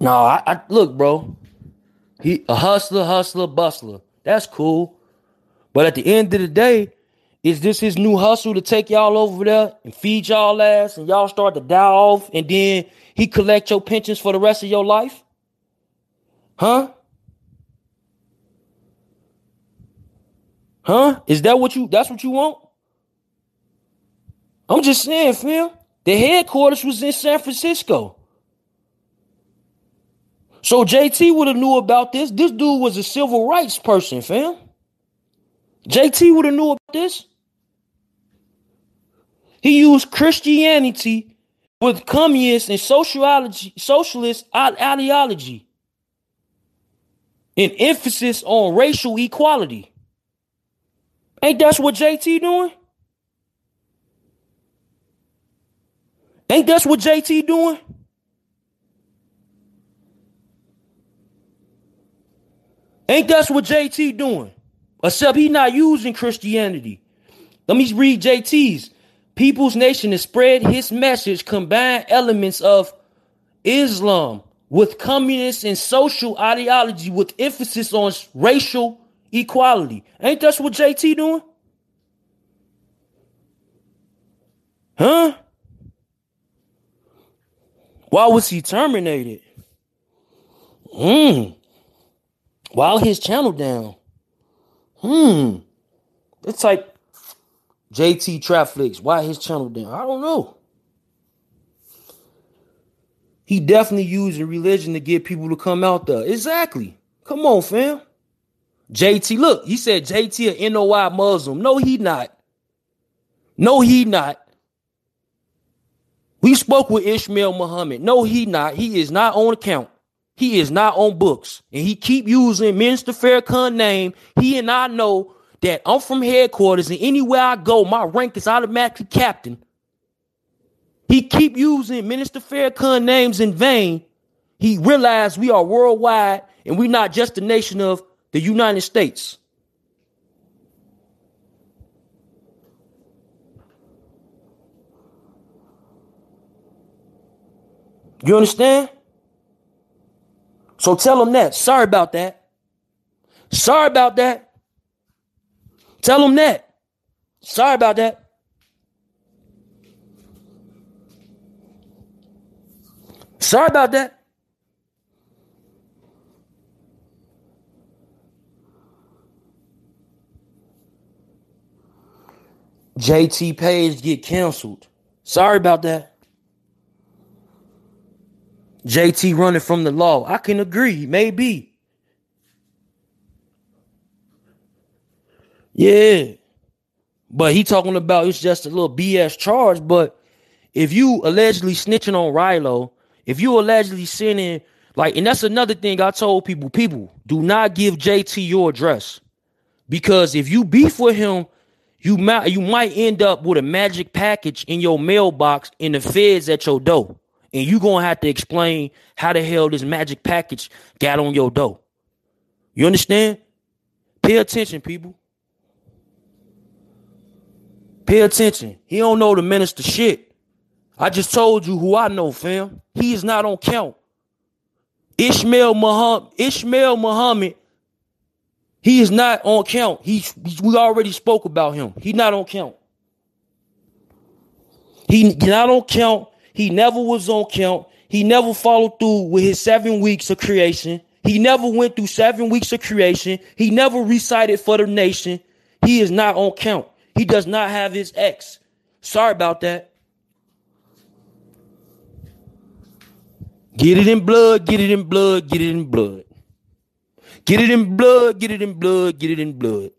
Speaker 1: No, I, I look, bro. He a hustler, hustler, bustler. That's cool. But at the end of the day, is this his new hustle to take y'all over there and feed y'all ass and y'all start to die off and then he collect your pensions for the rest of your life? Huh? Huh? Is that what you that's what you want? I'm just saying, fam. The headquarters was in San Francisco. So JT would have knew about this. This dude was a civil rights person, fam. JT would have knew about this. He used Christianity with communist and sociology, socialist ideology and emphasis on racial equality. Ain't that's what JT doing? Ain't that's what JT doing? Ain't that's what JT doing? Except he not using Christianity. Let me read JT's. People's Nation has spread his message, combine elements of Islam with communist and social ideology with emphasis on racial equality. Ain't that what JT doing? Huh? Why was he terminated? Hmm. While his channel down. Hmm. It's like JT Trapflix. Why his channel down? I don't know. He definitely using religion to get people to come out there. Exactly. Come on, fam. JT, look, he said JT a NOI Muslim. No, he not. No, he not. We spoke with Ishmael Muhammad. No, he not. He is not on account. He is not on books. And he keep using Minister Farrakhan name. He and I know that I'm from headquarters and anywhere I go, my rank is automatically captain. He keep using Minister Farrakhan names in vain. He realized we are worldwide and we're not just a nation of the United States. You understand? So tell them that. Sorry about that. Sorry about that. Tell them that. Sorry about that. Sorry about that. JT Page get canceled. Sorry about that. JT running from the law. I can agree, maybe. Yeah. But he talking about it's just a little BS charge. But if you allegedly snitching on Rilo, if you allegedly sending Like, and that's another thing I told people. People, do not give JT your address. Because if you beef with him, you might you might end up with a magic package in your mailbox in the feds at your door. And you gonna have to explain how the hell this magic package got on your door. You understand? Pay attention, people. Pay attention. He don't know the minister shit. I just told you who I know, fam. He is not on count. Ishmael Muhammad, Ishmael Muhammad, he is not on count. He, we already spoke about him. He not on count. He not on count. He never was on count. He never followed through with his seven weeks of creation. He never went through seven weeks of creation. He never recited for the nation. He is not on count. He does not have his ex. Sorry about that. Get it in blood, get it in blood, get it in blood. Get it in blood, get it in blood, get it in blood.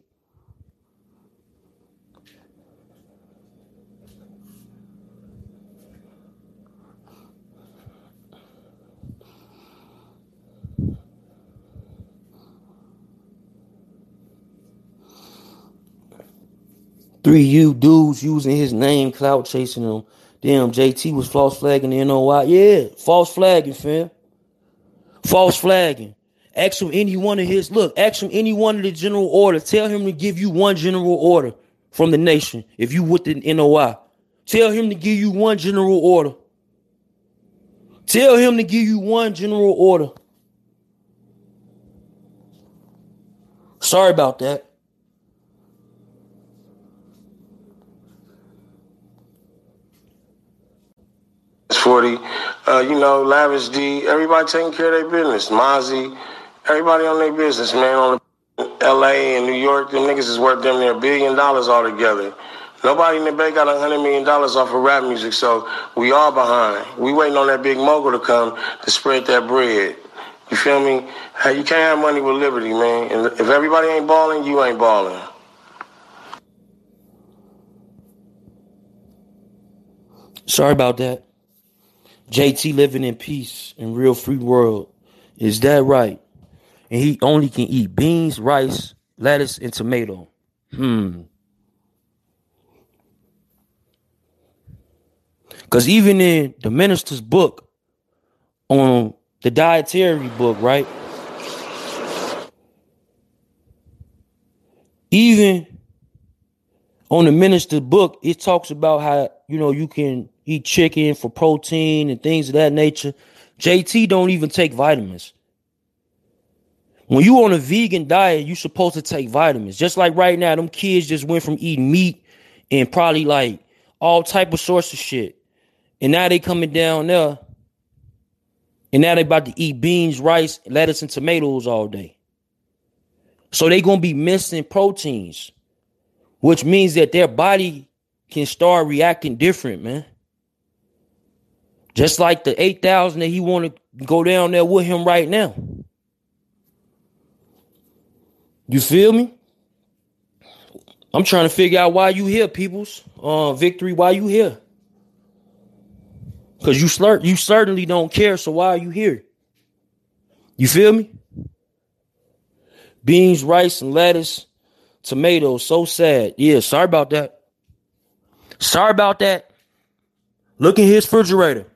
Speaker 1: Three you dudes using his name, clout chasing him. Damn, JT was false flagging the NOI. Yeah, false flagging, fam. False flagging. Ask him any one of his look, ask him any one of the general order. Tell him to give you one general order from the nation if you with the NOI. Tell him to give you one general order. Tell him to give you one general order. Sorry about that.
Speaker 2: 40. Uh, you know, Lavish D, everybody taking care of their business. Mozzy, everybody on their business, man. On the LA and New York, the niggas is worth them near a billion dollars altogether. Nobody in the Bay got a hundred million dollars off of rap music, so we all behind. We waiting on that big mogul to come to spread that bread. You feel me? Hey, you can't have money with liberty, man. And if everybody ain't balling, you ain't balling.
Speaker 1: Sorry about that. JT living in peace in real free world. Is that right? And he only can eat beans, rice, lettuce, and tomato. Hmm. Because even in the minister's book, on the dietary book, right? Even on the minister's book, it talks about how, you know, you can eat chicken for protein and things of that nature. JT don't even take vitamins. When you on a vegan diet, you supposed to take vitamins. Just like right now, them kids just went from eating meat and probably like all type of sorts of shit. And now they coming down there. And now they about to eat beans, rice, lettuce, and tomatoes all day. So they gonna be missing proteins, which means that their body can start reacting different, man. Just like the 8,000 that he want to go down there with him right now. You feel me? I'm trying to figure out why you here, peoples. Uh, victory, why you here? Cause you slur- you certainly don't care, so why are you here? You feel me? Beans, rice, and lettuce, tomatoes. So sad. Yeah, sorry about that. Sorry about that. Look in his refrigerator.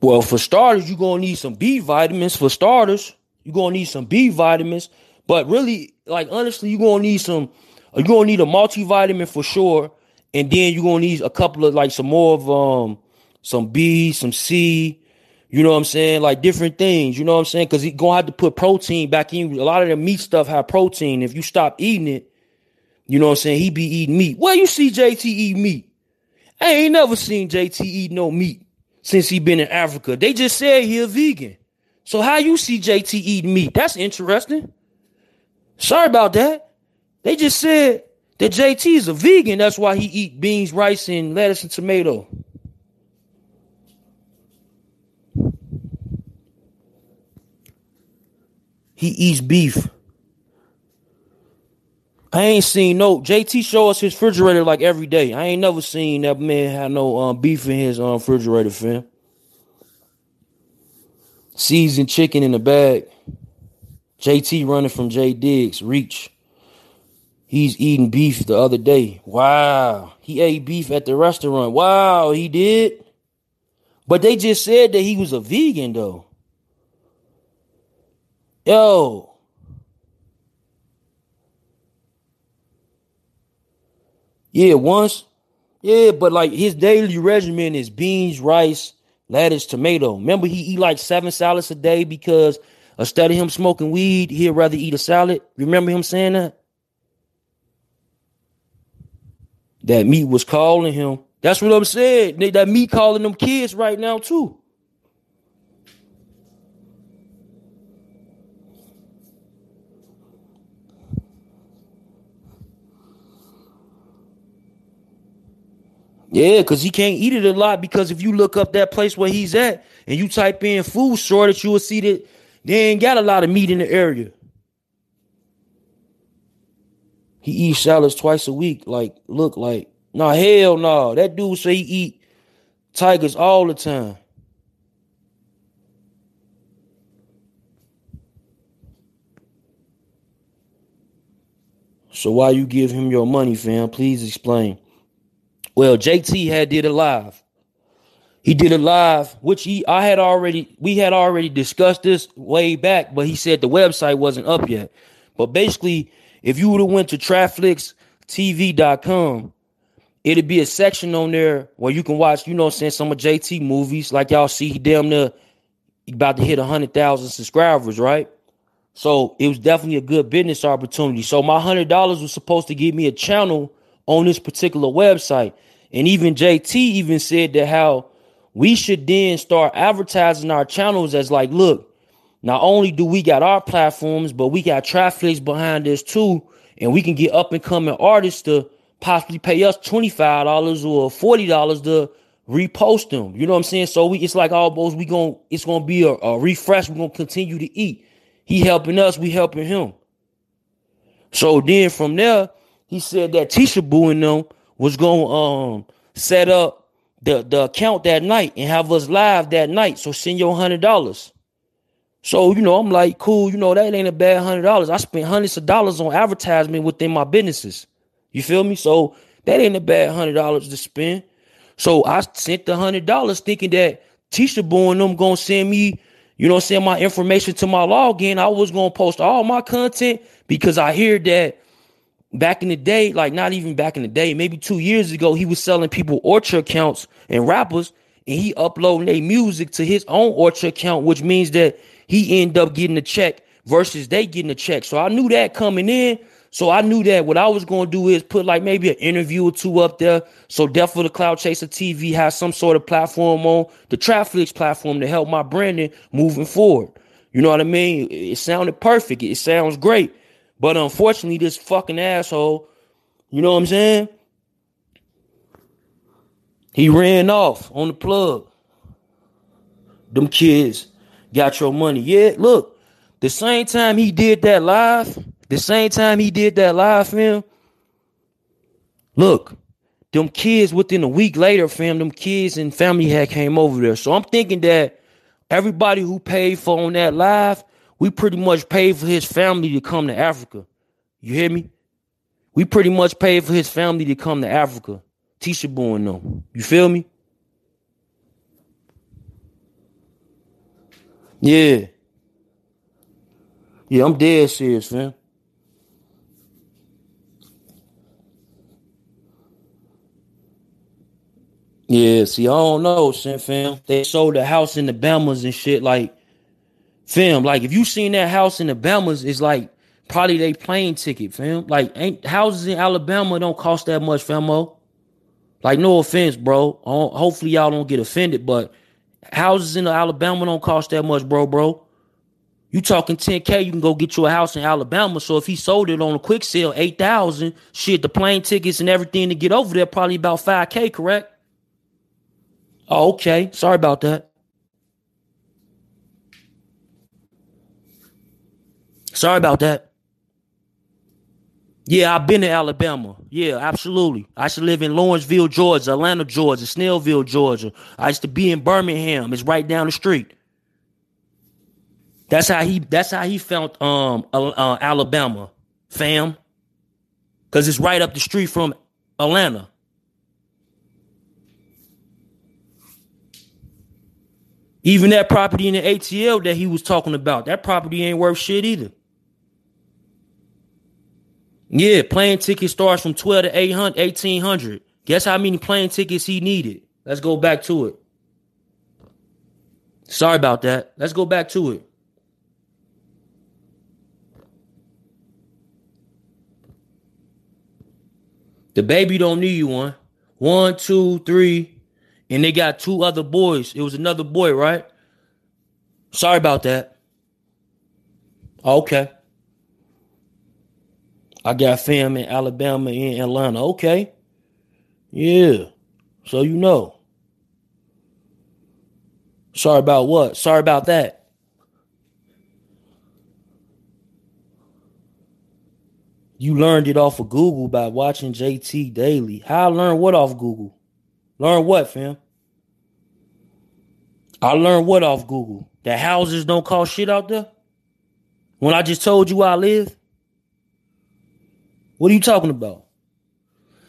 Speaker 1: Well, for starters, you're gonna need some B vitamins. For starters, you're gonna need some B vitamins. But really, like honestly, you're gonna need some. You're gonna need a multivitamin for sure, and then you're gonna need a couple of like some more of um some B, some C. You know what I'm saying? Like different things. You know what I'm saying? Because you're gonna have to put protein back in. A lot of the meat stuff have protein. If you stop eating it, you know what I'm saying? He be eating meat. Well, you see JT eat meat. I ain't never seen JT eat no meat since he been in Africa. They just said he a vegan. So how you see JT eating meat? That's interesting. Sorry about that. They just said that JT is a vegan. That's why he eat beans, rice, and lettuce and tomato. He eats beef. I ain't seen no JT show us his refrigerator like every day. I ain't never seen that man have no um, beef in his um, refrigerator, fam. Seasoned chicken in the bag. JT running from J Diggs. Reach. He's eating beef the other day. Wow. He ate beef at the restaurant. Wow, he did. But they just said that he was a vegan though. Yo. Yeah, once. Yeah, but like his daily regimen is beans, rice, lettuce, tomato. Remember, he eat like seven salads a day because instead of him smoking weed, he'd rather eat a salad. Remember him saying that? That meat was calling him. That's what I'm saying. That meat calling them kids right now, too. Yeah, because he can't eat it a lot. Because if you look up that place where he's at and you type in food shortage, you will see that they ain't got a lot of meat in the area. He eats salads twice a week. Like, look, like, nah, hell no. Nah. That dude say he eat tigers all the time. So why you give him your money, fam? Please explain. Well, JT had did a live. He did a live, which he I had already we had already discussed this way back, but he said the website wasn't up yet. But basically, if you would have went to trapflixtv.com, it'd be a section on there where you can watch, you know, saying some of JT movies. Like y'all see, he damn near about to hit hundred thousand subscribers, right? So it was definitely a good business opportunity. So my hundred dollars was supposed to give me a channel on this particular website. And even JT even said that how we should then start advertising our channels as like, look, not only do we got our platforms, but we got traffic behind us too, and we can get up and coming artists to possibly pay us twenty five dollars or forty dollars to repost them. You know what I'm saying? So we it's like almost we going it's gonna be a, a refresh. We're gonna continue to eat. He helping us, we helping him. So then from there, he said that Tisha Boo them was gonna um set up the, the account that night and have us live that night. So send your hundred dollars. So, you know, I'm like, cool, you know, that ain't a bad hundred dollars. I spent hundreds of dollars on advertisement within my businesses. You feel me? So that ain't a bad hundred dollars to spend. So I sent the hundred dollars thinking that Boo and them gonna send me, you know, send my information to my login. I was gonna post all my content because I hear that back in the day, like not even back in the day, maybe two years ago, he was selling people Orchard accounts and rappers, and he uploading their music to his own Orchard account, which means that he end up getting a check versus they getting a check. So I knew that coming in. So I knew that what I was going to do is put like maybe an interview or two up there. So Death for the Cloud Chaser TV has some sort of platform on the Trapflix platform to help my branding moving forward. You know what I mean? It sounded perfect. It sounds great. But unfortunately, this fucking asshole, you know what I'm saying? He ran off on the plug. Them kids got your money. Yeah, look, the same time he did that live, the same time he did that live film, look, them kids within a week later, fam, them kids and family had came over there. So I'm thinking that everybody who paid for on that live we pretty much paid for his family to come to Africa. You hear me? We pretty much paid for his family to come to Africa. Tisha Boo them. You feel me? Yeah. Yeah, I'm dead serious, fam. Yeah, see, I don't know, fam. They sold the house in the Bamas and shit like fam, like if you seen that house in the Bamas, it's like probably they plane ticket, fam. Like ain't houses in Alabama don't cost that much, famo. Like no offense, bro. Hopefully y'all don't get offended, but houses in Alabama don't cost that much, bro, bro. You talking 10K, you can go get you a house in Alabama. So if he sold it on a quick sale, 8,000, shit, the plane tickets and everything to get over there, probably about 5K, correct? Oh, okay. Sorry about that. Sorry about that. Yeah, I've been to Alabama. Yeah, absolutely. I used to live in Lawrenceville, Georgia, Atlanta, Georgia, Snellville, Georgia. I used to be in Birmingham. It's right down the street. That's how he. That's how he found um uh, Alabama, fam. Cause it's right up the street from Atlanta. Even that property in the ATL that he was talking about, that property ain't worth shit either. Yeah, plane ticket starts from 12 to 800, 1800. Guess how many plane tickets he needed? Let's go back to it. Sorry about that. Let's go back to it. The baby don't need you one. One, two, three. And they got two other boys. It was another boy, right? Sorry about that. Okay. I got fam in Alabama and Atlanta. Okay. Yeah. So you know. Sorry about what? Sorry about that. You learned it off of Google by watching JT Daily. How I learned what off Google? Learn what, fam? I learned what off Google? That houses don't cost shit out there? When I just told you I live? What are you talking about?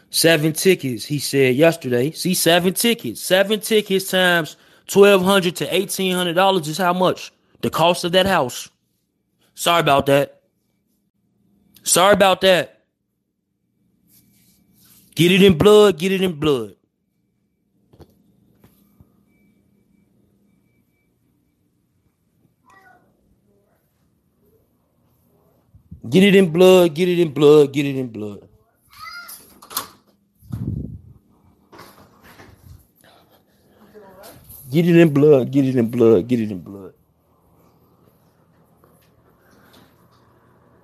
Speaker 1: Seven tickets, he said yesterday. See, seven tickets. Seven tickets times twelve hundred to eighteen hundred dollars is how much? The cost of that house. Sorry about that. Sorry about that. Get it in blood, get it in blood. Get it in blood, get it in blood, get it in blood. Get it in blood, get it in blood, get it in blood.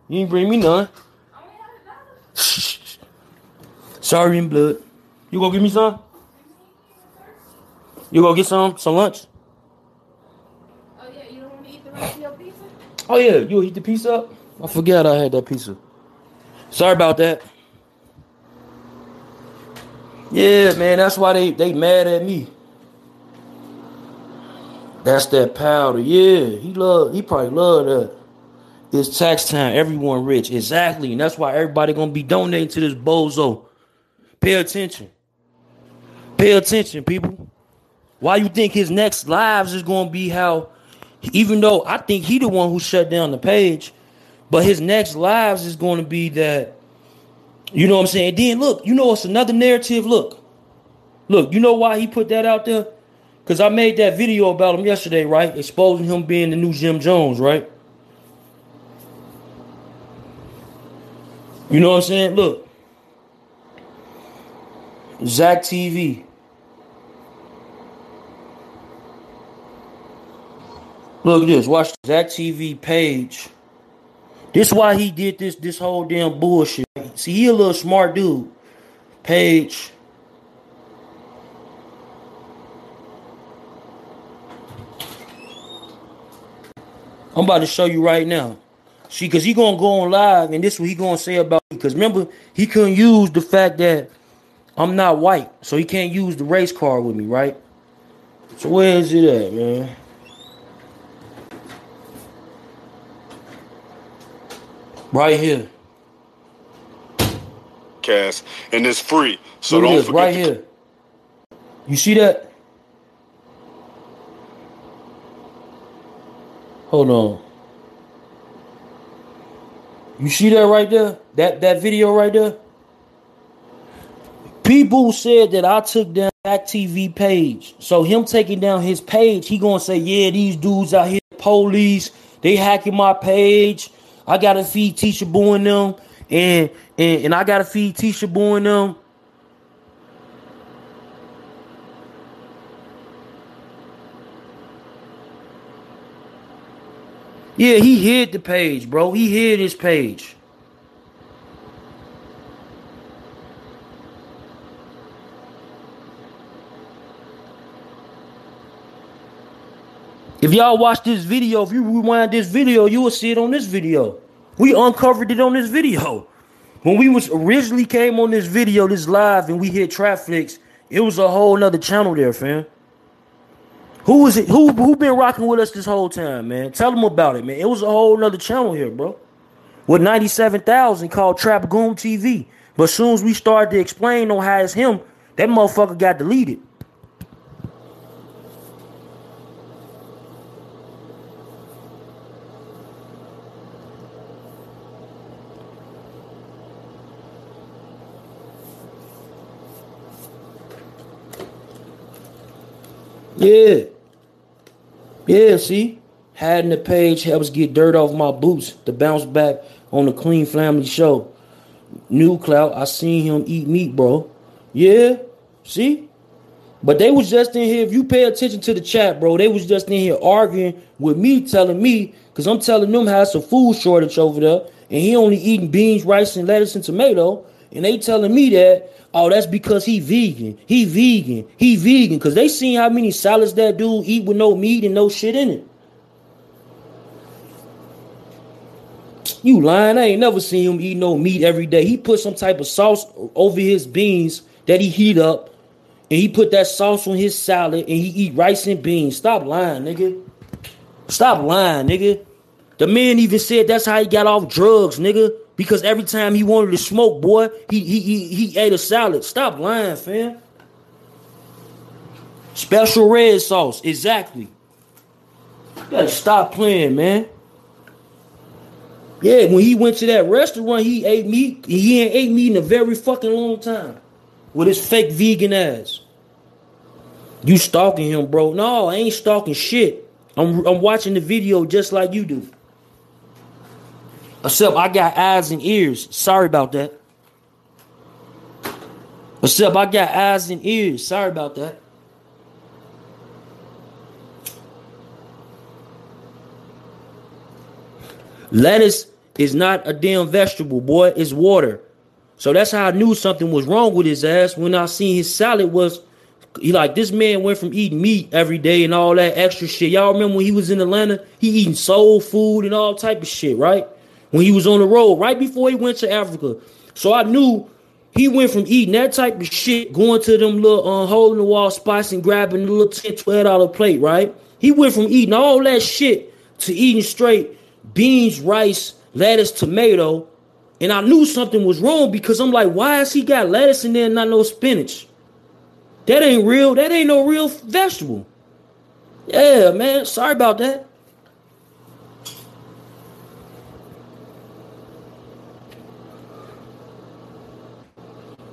Speaker 1: You ain't bring me none. *laughs* Sorry in blood. You gonna give me some? You gonna get some some lunch?
Speaker 3: Oh yeah, you don't want to eat the rest of your pizza?
Speaker 1: Oh yeah, you eat the pizza up? I forgot I had that pizza. Sorry about that. Yeah, man, that's why they they mad at me. That's that powder. Yeah, he love he probably love that. It's tax time. Everyone rich. Exactly. And that's why everybody gonna be donating to this bozo. Pay attention. Pay attention, people. Why you think his next lives is gonna be how even though I think he the one who shut down the page, but his next lives is gonna be that you know what I'm saying? Then look, you know it's another narrative. Look, look, you know why he put that out there? Because I made that video about him yesterday, right? Exposing him being the new Jim Jones, right? You know what I'm saying? Look. Zach TV. Look at this. Watch Zach TV page. This why he did this this whole damn bullshit. See, he a little smart dude. Page. I'm about to show you right now. See, cause he gonna go on live, and this what he gonna say about me. Cause remember, he couldn't use the fact that I'm not white, so he can't use the race card with me, right? So where is it at, man? Right here.
Speaker 4: Cast and it's free. So
Speaker 1: Look
Speaker 4: don't
Speaker 1: this,
Speaker 4: forget
Speaker 1: right here. You see that? Hold on. You see that right there? That that video right there? People said that I took down that TV page. So him taking down his page, he gonna say, yeah, these dudes out here, police, they hacking my page. I gotta feed Tisha Boo and them, and and, and I gotta feed Tisha Boo and them. Yeah, he hid the page, bro. He hid his page. If y'all watch this video, if you rewind this video, you will see it on this video. We uncovered it on this video. When we was originally came on this video, this live, and we hit Trapflix, it was a whole nother channel there, fam. Who was it? Who who been rocking with us this whole time, man? Tell them about it, man. It was a whole nother channel here, bro. With 97,000 called Trap Goon TV. But as soon as we started to explain on how it's him, that motherfucker got deleted. Yeah. Yeah, see? Hiding the page helps get dirt off my boots to bounce back on the Clean Family Show. New Clout, I seen him eat meat, bro. Yeah, see? But they was just in here, if you pay attention to the chat, bro, they was just in here arguing with me, telling me, because I'm telling them how it's a food shortage over there, and he only eating beans, rice, and lettuce and tomato, and they telling me that, oh, that's because he vegan, he vegan, he vegan, because they seen how many salads that dude eat with no meat and no shit in it. You lying? I ain't never seen him eat no meat every day. He put some type of sauce over his beans that he heat up, and he put that sauce on his salad, and he eat rice and beans. Stop lying, nigga. Stop lying, nigga. The man even said that's how he got off drugs, nigga. Because every time he wanted to smoke, boy, he he he, he ate a salad. Stop lying, fam. Special red sauce, exactly. You gotta stop playing, man. Yeah, when he went to that restaurant, he ate meat. He ain't ate meat in a very fucking long time. With his fake vegan ass. You stalking him, bro. No, I ain't stalking shit. I'm I'm watching the video just like you do. Except I got eyes and ears. Sorry about that. Except I got eyes and ears. Sorry about that. Lettuce is not a damn vegetable, boy. It's water. So that's how I knew something was wrong with his ass when I seen his salad was he like this man went from eating meat every day and all that extra shit. Y'all remember when he was in Atlanta? He eating soul food and all type of shit, right? When he was on the road, right before he went to Africa. So I knew he went from eating that type of shit, going to them little uh, hole in the wall spots and grabbing the little 10 $12 plate, right? He went from eating all that shit to eating straight beans, rice, lettuce, tomato. And I knew something was wrong because I'm like, why has he got lettuce in there and not no spinach? That ain't real. That ain't no real vegetable. Yeah, man. Sorry about that.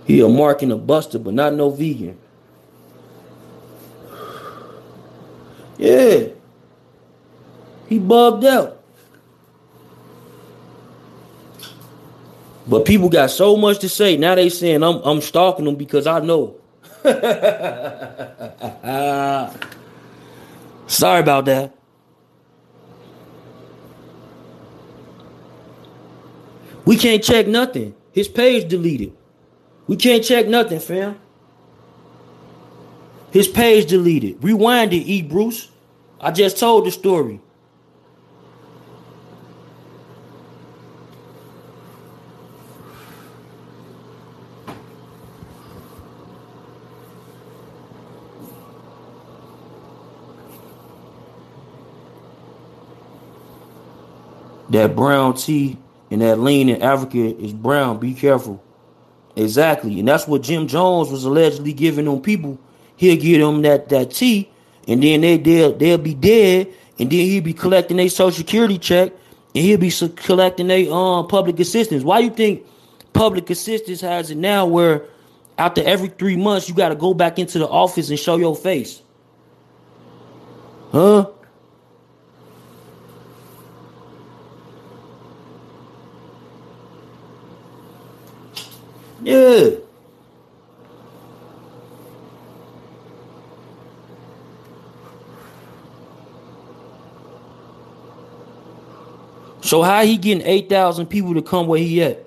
Speaker 1: He a mark and a buster, but not no vegan. Yeah. He bugged out. But people got so much to say. Now they saying I'm I'm stalking them because I know. *laughs* Sorry about that. We can't check nothing. His page deleted. We can't check nothing, fam. His page deleted. Rewind it, E. Bruce. I just told the story. That brown tea and that lean in Africa is brown. Be careful. Exactly. And that's what Jim Jones was allegedly giving them people. He'll give them that, that tea, and then they, they'll, they'll be dead, and then he'll be collecting their social security check, and he'll be collecting their um, public assistance. Why you think public assistance has it now where after every three months you got to go back into the office and show your face? Huh? Yeah. So how he getting 8,000 people to come where he at?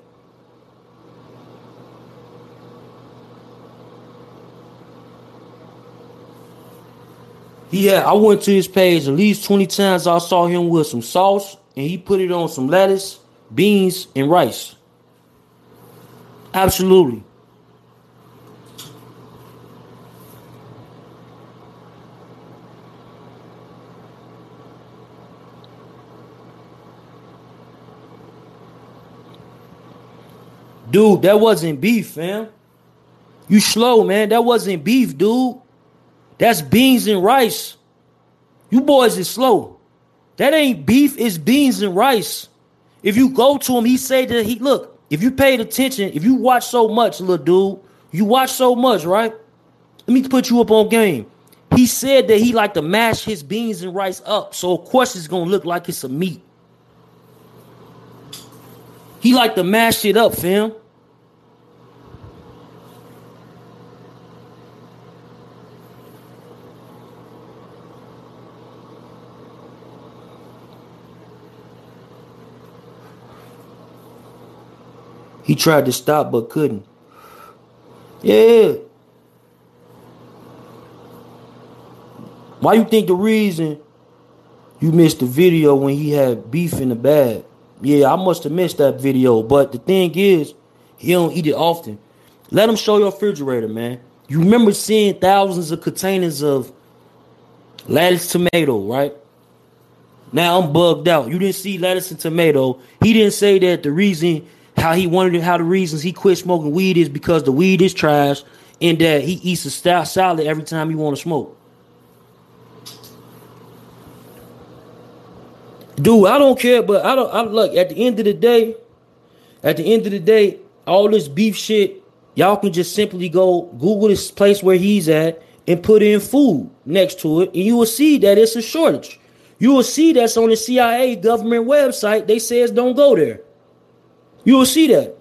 Speaker 1: Yeah, I went to his page at least 20 times. I saw him with some sauce and he put it on some lettuce, beans, and rice. Absolutely. Dude, that wasn't beef, fam. You slow, man. That wasn't beef, dude. That's beans and rice. You boys is slow. That ain't beef, it's beans and rice. If you go to him, he say that he look, if you paid attention, if you watch so much, little dude, you watch so much, right? Let me put you up on game. He said that he like to mash his beans and rice up, so of course it's gonna look like it's a meat. He like to mash it up, fam. He tried to stop but couldn't. Yeah. Why you think the reason you missed the video when he had beef in the bag? Yeah, I must have missed that video. But the thing is, he don't eat it often. Let him show your refrigerator, man. You remember seeing thousands of containers of lettuce, tomato, right? Now I'm bugged out. You didn't see lettuce and tomato. He didn't say that the reason how he wanted how the reasons he quit smoking weed is because the weed is trash and that he eats a salad every time he want to smoke. Dude, I don't care, but I don't. I look at the end of the day. At the end of the day, all this beef shit, y'all can just simply go Google this place where he's at and put in food next to it, and you will see that it's a shortage. You will see that's on the CIA government website. They says don't go there. You will see that.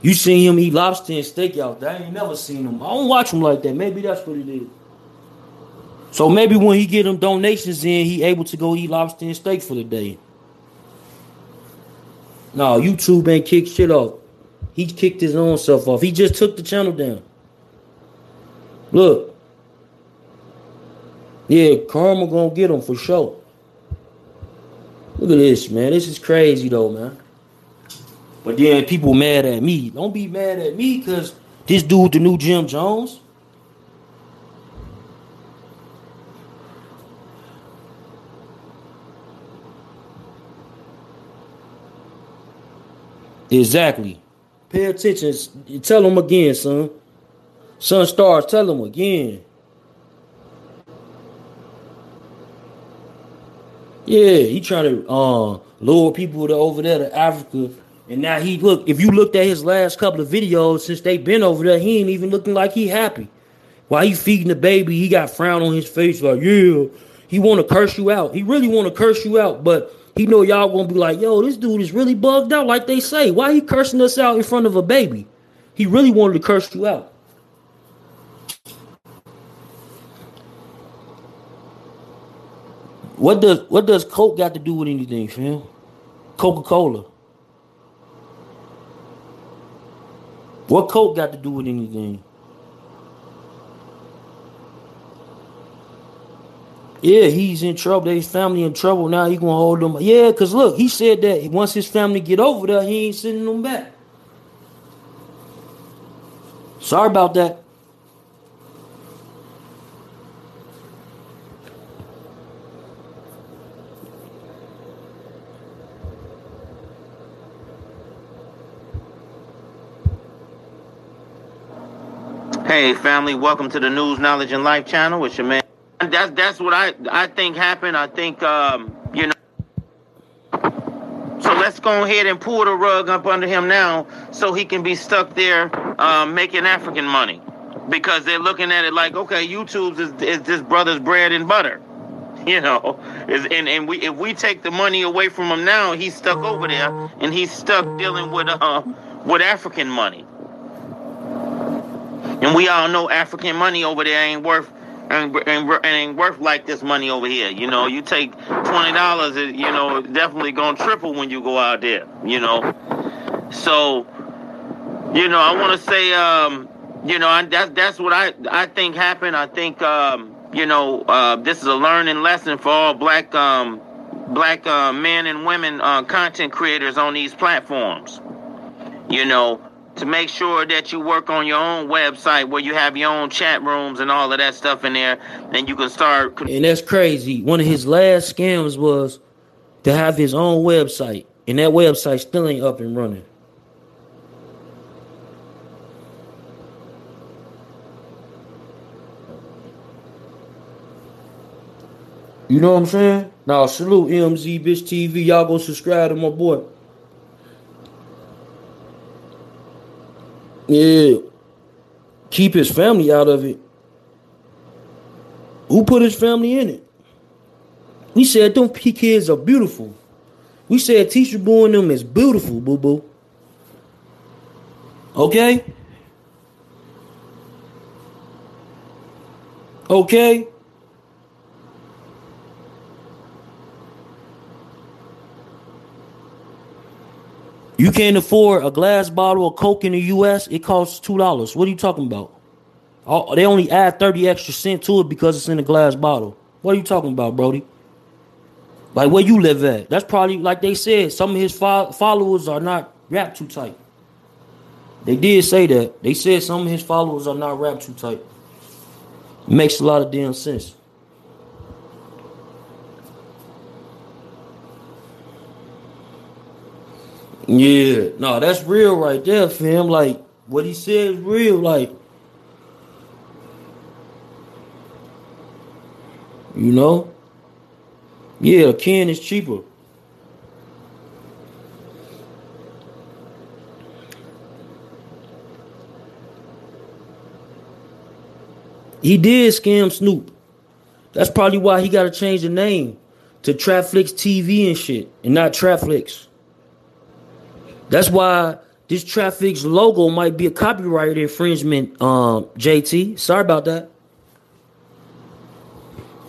Speaker 1: You seen him eat lobster and steak out there. I ain't never seen him. I don't watch him like that. Maybe that's what it is. So maybe when he get them donations in, he able to go eat lobster and steak for the day. No, YouTube ain't kicked shit off. He kicked his own self off. He just took the channel down. Look. Yeah, karma gonna get him for sure. Look at this, man. This is crazy though, man. But then people mad at me. Don't be mad at me because this dude, the new Jim Jones. Exactly. Pay attention. Tell him again, son. Son stars, tell him again. Yeah, he trying to uh, lure people to over there to Africa. And now he look, if you looked at his last couple of videos since they been over there, he ain't even looking like he happy. While he feeding the baby, he got frown on his face like, yeah, he want to curse you out. He really want to curse you out, but he know y'all gonna be like, yo, this dude is really bugged out, like they say. Why he cursing us out in front of a baby? He really wanted to curse you out. What does what does Coke got to do with anything, fam? Coca-Cola. What Coke got to do with anything? Yeah, he's in trouble. His family in trouble now. He gonna hold them. Yeah, cause look, he said that once his family get over there, he ain't sending them back. Sorry about that.
Speaker 5: Hey, family, welcome to the News, Knowledge, and Life channel. It's your man. That's that's what I I think happened. I think um, you know. So let's go ahead and pull the rug up under him now, so he can be stuck there um, making African money, because they're looking at it like, okay, YouTube is, is this brother's bread and butter, *laughs* you know. Is and and we if we take the money away from him now, he's stuck over there, and he's stuck dealing with uh with African money. And we all know African money over there ain't worth and, and, ain't worth like this money over here. You know, you take twenty dollars, you know, definitely gonna triple when you go out there. You know, so you know, I want to say, um, you know, I, that's that's what I I think happened. I think um, you know, uh, this is a learning lesson for all black um, black uh, men and women uh, content creators on these platforms. You know, to make sure that you work on your own website where you have your own chat rooms and all of that stuff in there. and you can start.
Speaker 1: And that's crazy. One of his last scams was to have his own website, and that website still ain't up and running. You know what I'm saying? Now salute MZ Bitch TV. Y'all go subscribe to my boy. Yeah. Keep his family out of it. Who put his family in it? We said them P kids are beautiful. We said Tisha Boo and them is beautiful, boo boo. Okay? Okay? You can't afford a glass bottle of Coke in the US, it costs two dollars. What are you talking about? Oh, they only add 30 extra cent to it because it's in a glass bottle. What are you talking about, Brody? Like where you live at? That's probably like they said. Some of his fo- followers are not wrapped too tight. They did say that. They said some of his followers are not wrapped too tight. Makes a lot of damn sense. Yeah, no, that's real right there, fam. Like what he said is real. Like, you know, yeah, a can is cheaper. He did scam Snoop. That's probably why he got to change the name to Trapflix TV and shit, and not Trapflix. That's why this Trapflix logo might be a copyright infringement, um, JT. Sorry about that.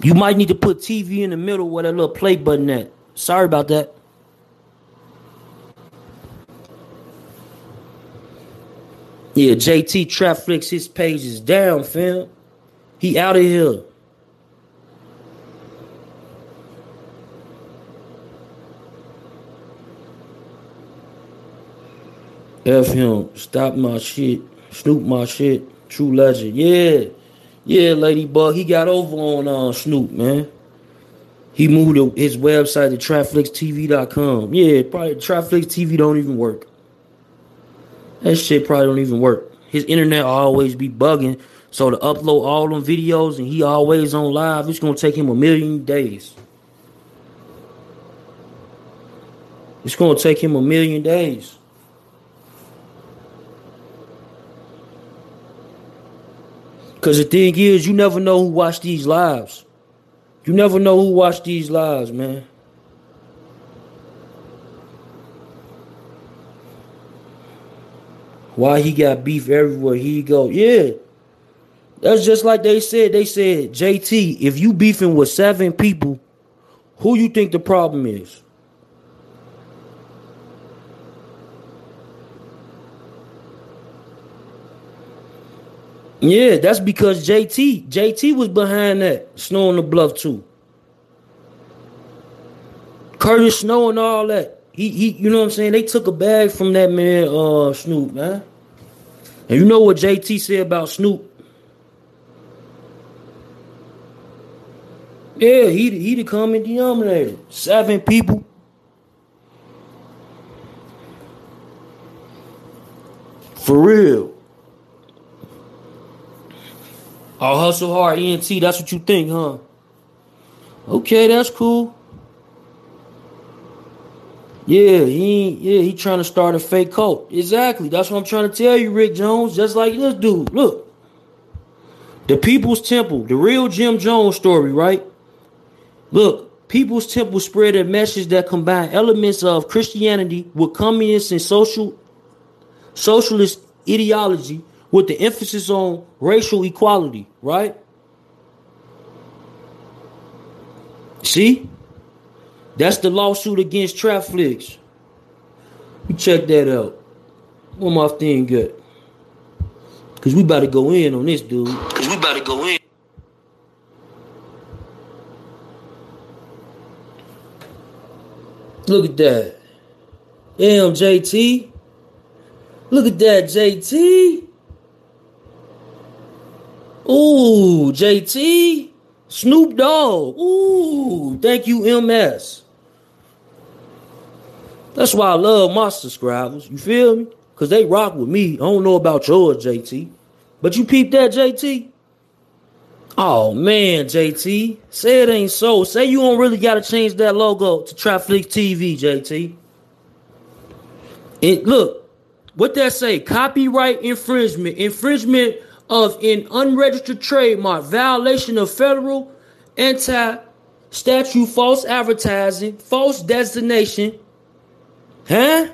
Speaker 1: You might need to put TV in the middle where that little play button at. Sorry about that. Yeah, JT Trapflix, his page is down, fam. He out of here. F him. Stop my shit. Snoop my shit. True legend. Yeah. Yeah, Ladybug. He got over on uh, Snoop, man. He moved his website to TrapflixTV.com. Yeah, probably Trapflix TV don't even work. That shit probably don't even work. His internet always be bugging. So to upload all them videos and he always on live, it's gonna take him a million days. It's gonna take him a million days. Cause the thing is, you never know who watch these lives. You never know who watch these lives, man. Why he got beef everywhere he go? Yeah. That's just like they said. They said, JT, if you beefing with seven people, who you think the problem is? Yeah, that's because JT, JT was behind that Snow on the Bluff too. Curtis Snow and all that. He, he, you know what I'm saying? They took a bag from that man, uh, Snoop, man. And you know what JT said about Snoop? Yeah, he he the common denominator. Seven people. For real. I'll hustle hard, ENT. That's what you think, huh? Okay, that's cool. Yeah, he yeah, he trying to start a fake cult. Exactly. That's what I'm trying to tell you, Rick Jones. Just like this dude. Look. The People's Temple, the real Jim Jones story, right? Look, People's Temple spread a message that combined elements of Christianity with communist and social socialist ideology with the emphasis on racial equality, right? See? That's the lawsuit against Trapflix. You check that out. One more thing good. Cause we about to go in on this dude. Cause we about to go in. Look at that. Damn, JT. Look Look at that, JT. Ooh, JT. Snoop Dogg. Ooh, thank you, MS. That's why I love my subscribers. You feel me? Because they rock with me. I don't know about yours, JT. But you peep that, JT? Oh, man, JT. Say it ain't so. Say you don't really got to change that logo to Trapflix TV, JT. It Look, what that say? Copyright infringement. Infringement of an unregistered trademark. Violation of federal anti-statute false advertising, false designation, Huh?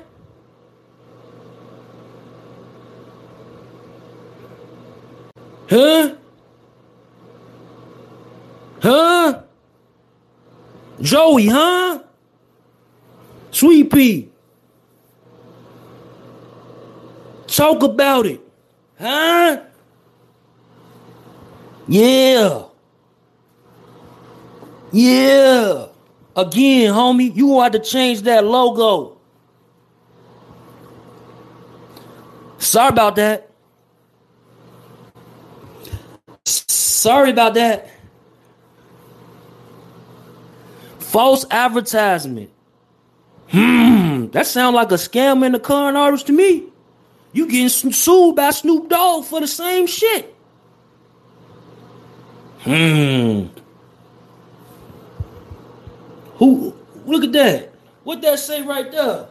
Speaker 1: Huh? Huh? Joey, huh? Sweet pea. Talk about it. Huh? Yeah. Yeah. Again, homie, you want to change that logo. Sorry about that. Sorry about that. False advertisement. Hmm, that sounds like a scam in the current artist to me. You getting sued by Snoop Dogg for the same shit. Hmm. Who? Look at that. What that say right there?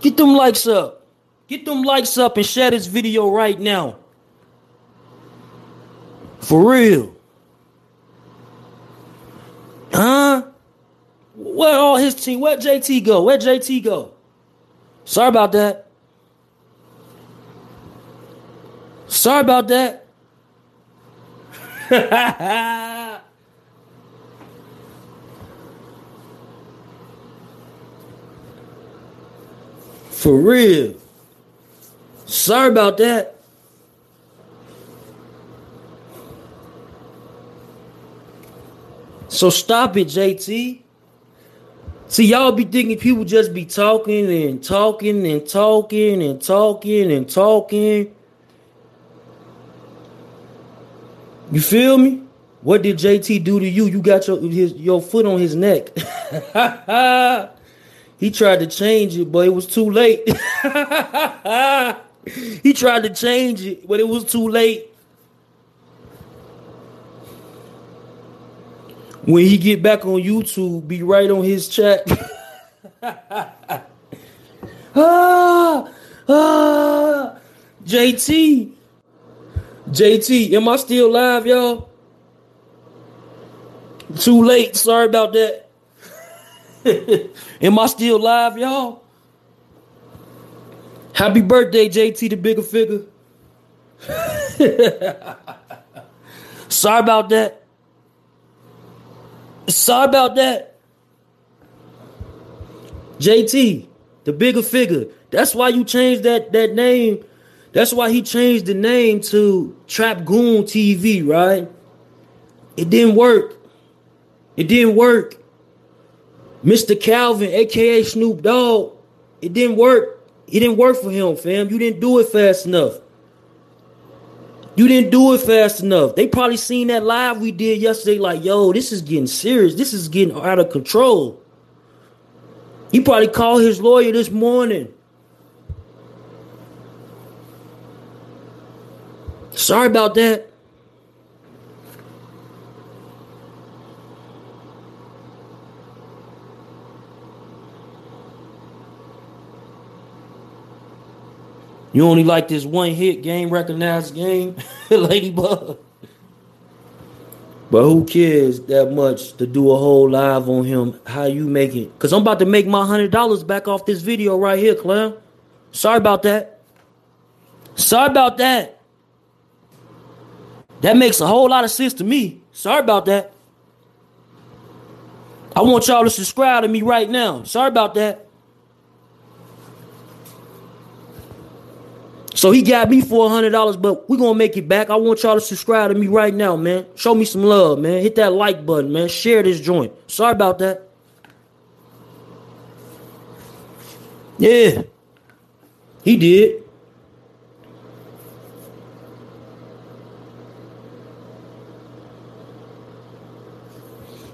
Speaker 1: Get them likes up. Get them likes up and share this video right now. For real. Huh? Where all his team? Where JT go? Where JT go? Sorry about that. Sorry about that. *laughs* For real. Sorry about that. So stop it, JT. See, y'all be thinking people just be talking and talking and talking and talking and talking. You feel me? What did JT do to you? You got your his, your foot on his neck. *laughs* he tried to change it, but it was too late. *laughs* he tried to change it, but it was too late. When he get back on YouTube, be right on his chat. *laughs* ah, ah, JT, JT, am I still live, y'all? Too late. Sorry about that. *laughs* am I still live, y'all? Happy birthday, JT the Bigga Figga. *laughs* Sorry about that. Sorry about that. JT, the Bigga Figga. That's why you changed that that name. That's why he changed the name to Trap Goon TV, right? It didn't work. It didn't work. Mr. Calvin, aka Snoop Dogg, it didn't work. It didn't work for him, fam. You didn't do it fast enough. You didn't do it fast enough. They probably seen that live we did yesterday, like, yo, this is getting serious. This is getting out of control. He probably called his lawyer this morning. Sorry about that. You only like this one hit game recognized game, *laughs* Ladybug. But who cares that much to do a whole live on him? How you make it? Cause I'm about to make my hundred dollars back off this video right here, Clown. Sorry about that. Sorry about that. That makes a whole lot of sense to me. Sorry about that. I want y'all to subscribe to me right now. Sorry about that. So he got me for a hundred dollars, but we're gonna make it back. I want y'all to subscribe to me right now, man. Show me some love, man. Hit that like button, man. Share this joint. Sorry about that. Yeah. He did.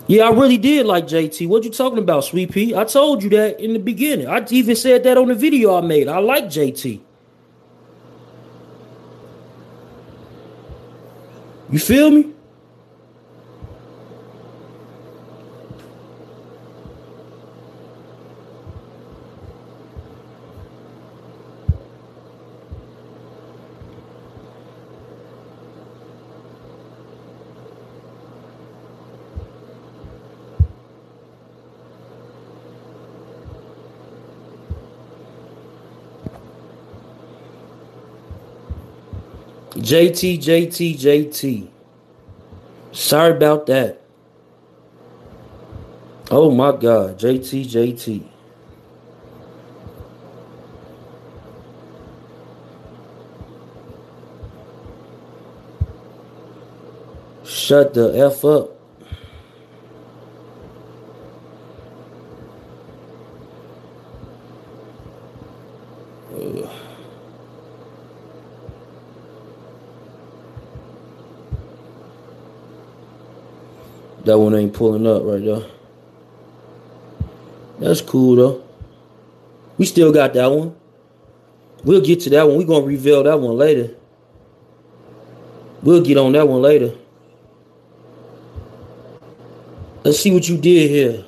Speaker 1: Yeah, I really did like JT. What you talking about, Sweet Pea? I told you that in the beginning. I even said that on the video I made. I like JT. You feel me? JT, JT, JT. Sorry about that. Oh my God, JT, JT. Shut the F up. Ugh. That one ain't pulling up right there. That's cool though. We still got that one. We'll get to that one. We're gonna reveal that one later. We'll get on that one later. Let's see what you did here.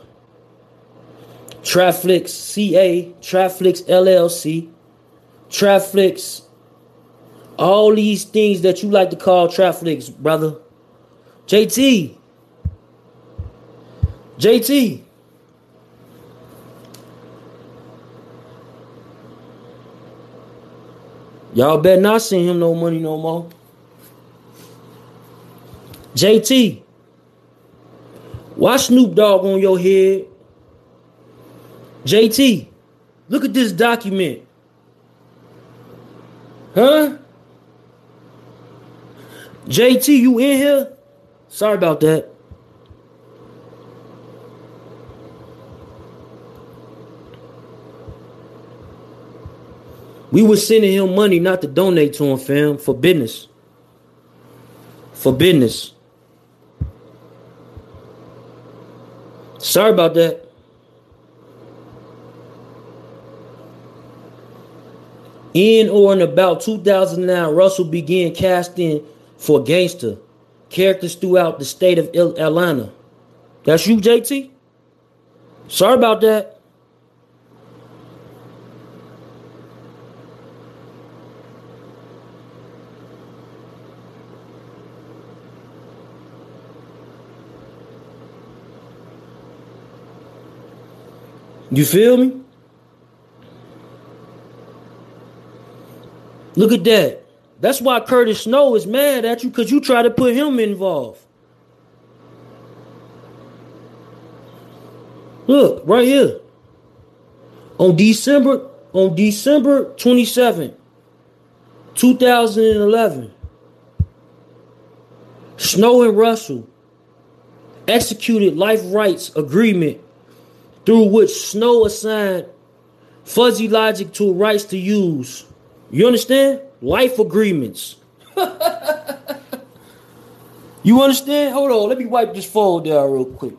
Speaker 1: Trapflix CA, Trapflix LLC, Trapflix, all these things that you like to call Trapflix, brother. JT. JT. Y'all better not send him no money no more. JT. Why Snoop Dogg on your head? JT, look at this document. Huh? JT, you in here? Sorry about that. We was sending him money not to donate to him, fam, for business. For business. Sorry about that. In or in about 2009, Russell began casting for gangster characters throughout the state of Atlanta. That's you, JT? Sorry about that. You feel me? Look at that. That's why Curtis Snow is mad at you because you try to put him involved. Look, right here. On December, on December 27, 2011, Snow and Russell executed life rights agreement through which Snow assigned Fuzzy Logic to rights to use. You understand? Life agreements. *laughs* you understand? Hold on, let me wipe this phone down real quick.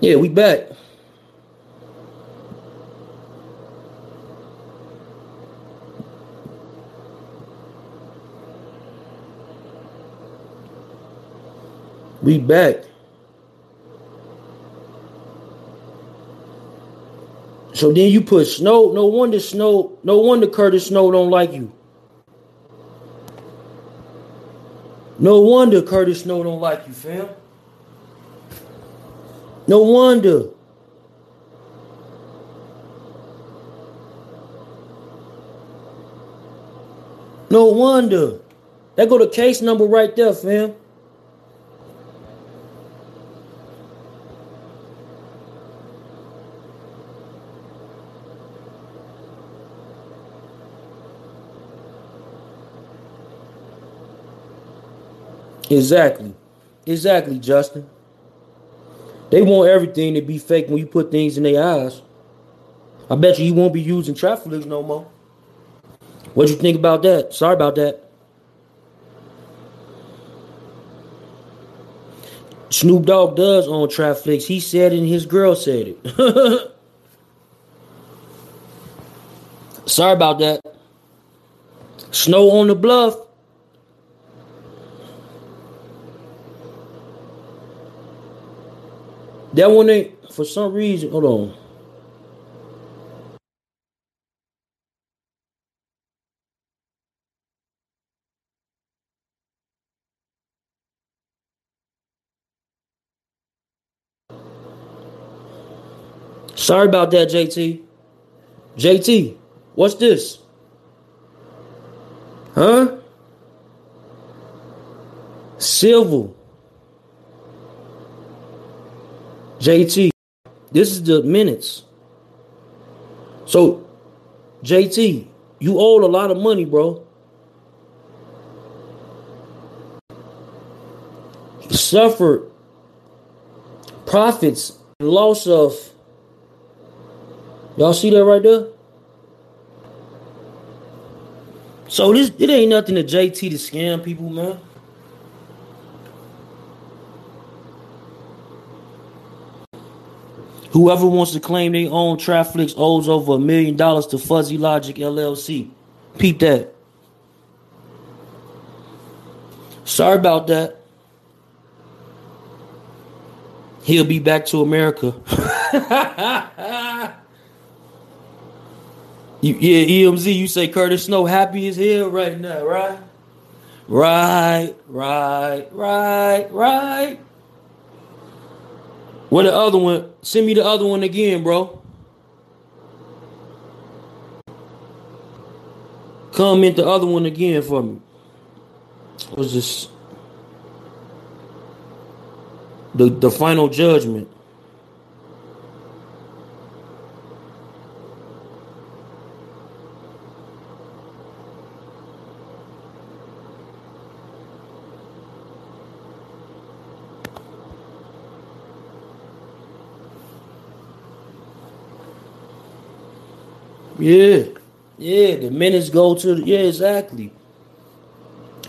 Speaker 1: Yeah, we back. We back. So then you put Snow. No wonder Snow. No wonder Curtis Snow don't like you. No wonder Curtis Snow don't like you, fam. No wonder. No wonder. That go to case number right there, fam. Exactly. Exactly, Justin. They want everything to be fake when you put things in their eyes. I bet you you won't be using Trapflix no more. What you think about that? Sorry about that. Snoop Dogg does own Trapflix. He said it and his girl said it. *laughs* Sorry about that. Snow on the bluff. That one ain't for some reason. Hold on. Sorry about that, JT. JT, what's this? Huh? Civil. JT, this is the minutes. So, JT, you owe a lot of money, bro. Suffered profits, loss of. Y'all see that right there? So this it ain't nothing to JT to scam people, man. Whoever wants to claim they own Trapflix owes over a million dollars to Fuzzy Logic LLC. Peep that. Sorry about that. He'll be back to America. *laughs* you, yeah, EMZ, you say Curtis Snow happy as hell right now, right? Right, right, right, right. What the other one? Send me the other one again, bro. Comment the other one again for me. Was this? The the final judgment. Yeah. Yeah, the minutes go to the, yeah, exactly.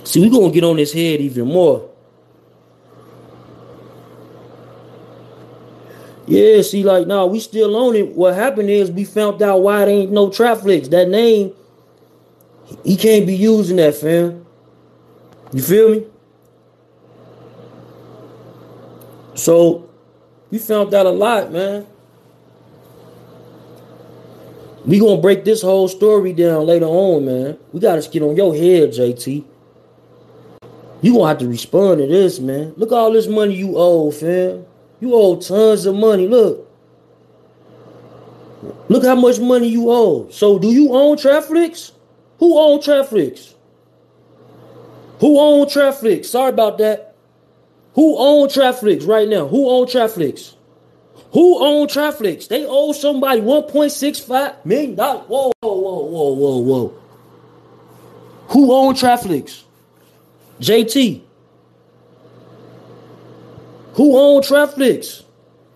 Speaker 1: See, we gonna get on his head even more. Yeah, see, like now nah, we still on it. What happened is we found out why there ain't no Trapflix. That name, he can't be using that, fam. You feel me? So we found out a lot, man. We gonna break this whole story down later on, man. We gotta get on your head, JT. You gonna have to respond to this, man. Look all this money you owe, fam. You owe tons of money. Look. Look how much money you owe. So do you own Trapflix? Who own Trapflix? Who own Trapflix? Sorry about that. Who own Trapflix right now? Who own Trapflix? Who own Trapflix? They owe somebody $1.65 million. Whoa, whoa, whoa, whoa, whoa, whoa. Who own Trapflix? JT. Who own Trapflix?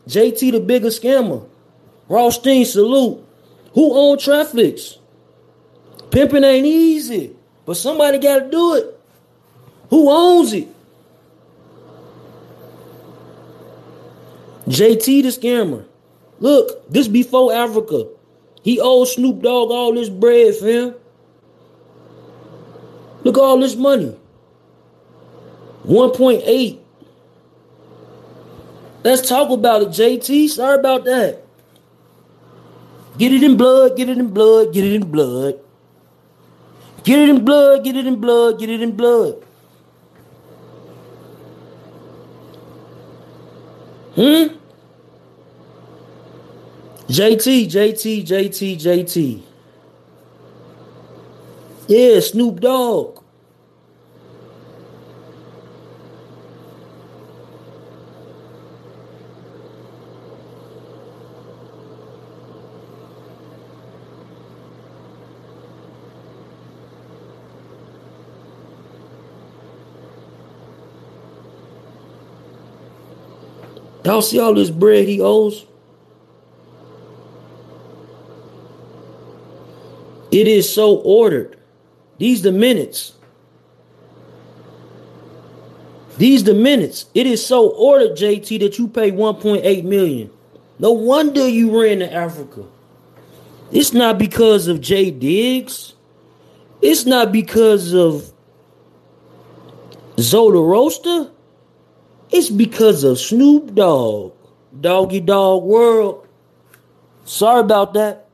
Speaker 1: JT the bigger scammer. Rothstein salute. Who own Traflix? Pimping ain't easy, but somebody gotta do it. Who owns it? JT the scammer. Look, this before Africa. He owed Snoop Dogg all this bread, fam. Look all this money. 1.8. Let's talk about it, JT. Sorry about that. Get it in blood, get it in blood, get it in blood. Get it in blood, get it in blood, get it in blood. Hmm? JT, JT, JT, JT. Yeah, Snoop Dogg. Y'all see all this bread he owes? It is so ordered. These the minutes. These the minutes. It is so ordered, JT, that you pay 1.8 million. No wonder you ran to Africa. It's not because of Jay Diggs. It's not because of Zoda Roaster. It's because of Snoop Dogg. Doggy Dog World. Sorry about that.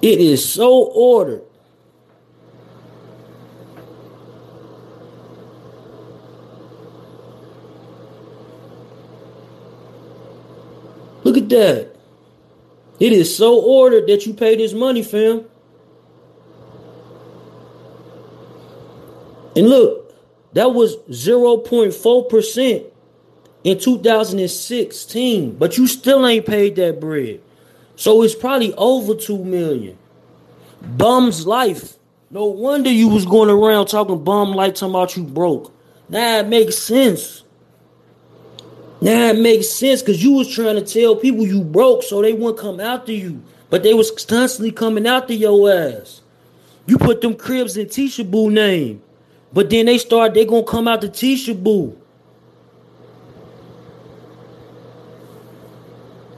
Speaker 1: It is so ordered. Look at that. It is so ordered that you pay this money, fam. And look, that was 0.4% in 2016, but you still ain't paid that bread. So it's probably over 2 million. Bum's life. No wonder you was going around talking bum like talking about you broke. Now it makes sense. Now it makes sense because you was trying to tell people you broke so they wouldn't come after you. But they was constantly coming after your ass. You put them cribs in Boo name. But then they start, they gonna come out to Tisha Boo.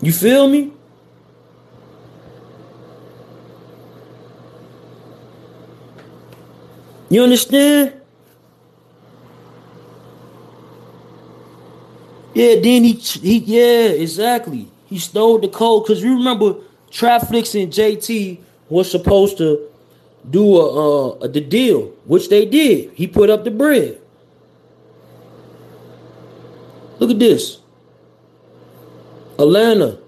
Speaker 1: You feel me? You understand? Yeah, then he, he yeah, exactly. He stole the code because you remember Trapflix and JT was supposed to do a, uh, the deal, which they did. He put up the bread. Look at this. Atlanta,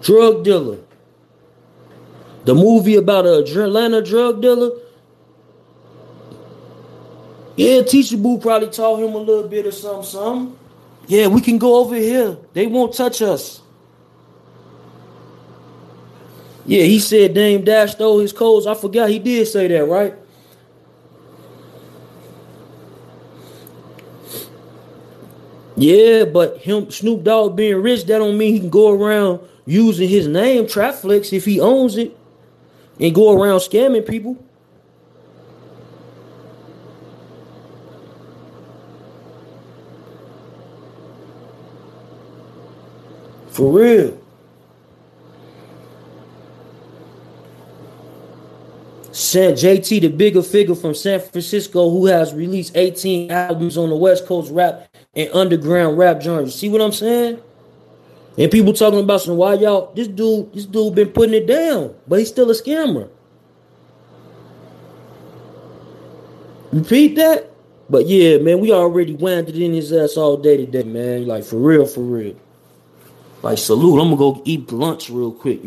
Speaker 1: drug dealer. The movie about a Atlanta drug dealer. Yeah, Tisha Boo probably taught him a little bit of something, something. Yeah, we can go over here. They won't touch us. Yeah, he said Dame Dash stole his codes. I forgot he did say that, right? Yeah, but him Snoop Dogg being rich, that don't mean he can go around using his name, Trapflix, if he owns it, and go around scamming people. For real. JT, the Bigga Figga from San Francisco, who has released 18 albums on the West Coast rap and underground rap genre. See what I'm saying? And people talking about some why y'all this dude, this dude been putting it down, but he's still a scammer. Repeat that? But yeah, man, we already it in his ass all day today, man. Like for real, for real. Like salute. I'm gonna go eat lunch real quick.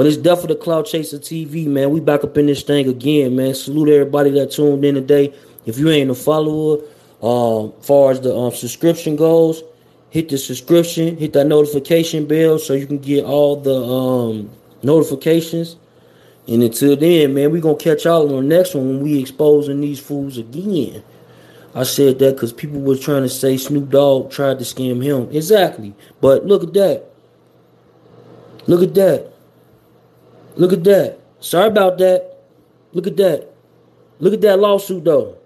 Speaker 1: But it's definitely the Cloud Chaser TV, man. We back up in this thing again, man. Salute everybody that tuned in today. If you ain't a follower, um, far as the um, subscription goes, hit the subscription, hit that notification bell so you can get all the um, notifications. And until then, man, we gonna catch y'all on the next one when we exposing these fools again. I said that because people was trying to say Snoop Dogg tried to scam him. Exactly. But look at that. Look at that. Look at that. Sorry about that. Look at that. Look at that lawsuit though.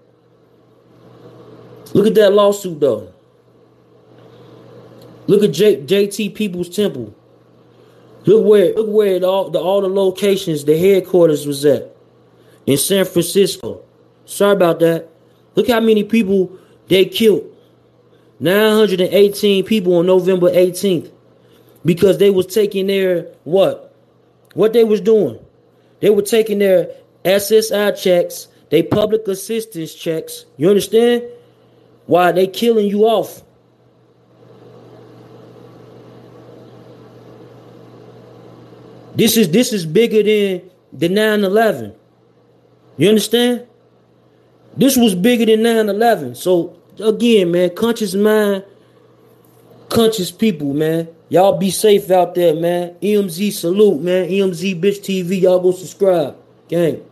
Speaker 1: Look at that lawsuit though. Look at J- JT People's Temple. Look where look where all the all the locations the headquarters was at in San Francisco. Sorry about that. Look how many people they killed. 918 people on November 18th because they was taking their what? What they was doing? They were taking their SSI checks, they public assistance checks. You understand? Why they killing you off? This is this is bigger than the 9-11. You understand? This was bigger than 9-11. So again, man, conscious mind, conscious people, man. Y'all be safe out there, man. EMZ salute, man. EMZ bitch TV. Y'all go subscribe. Gang.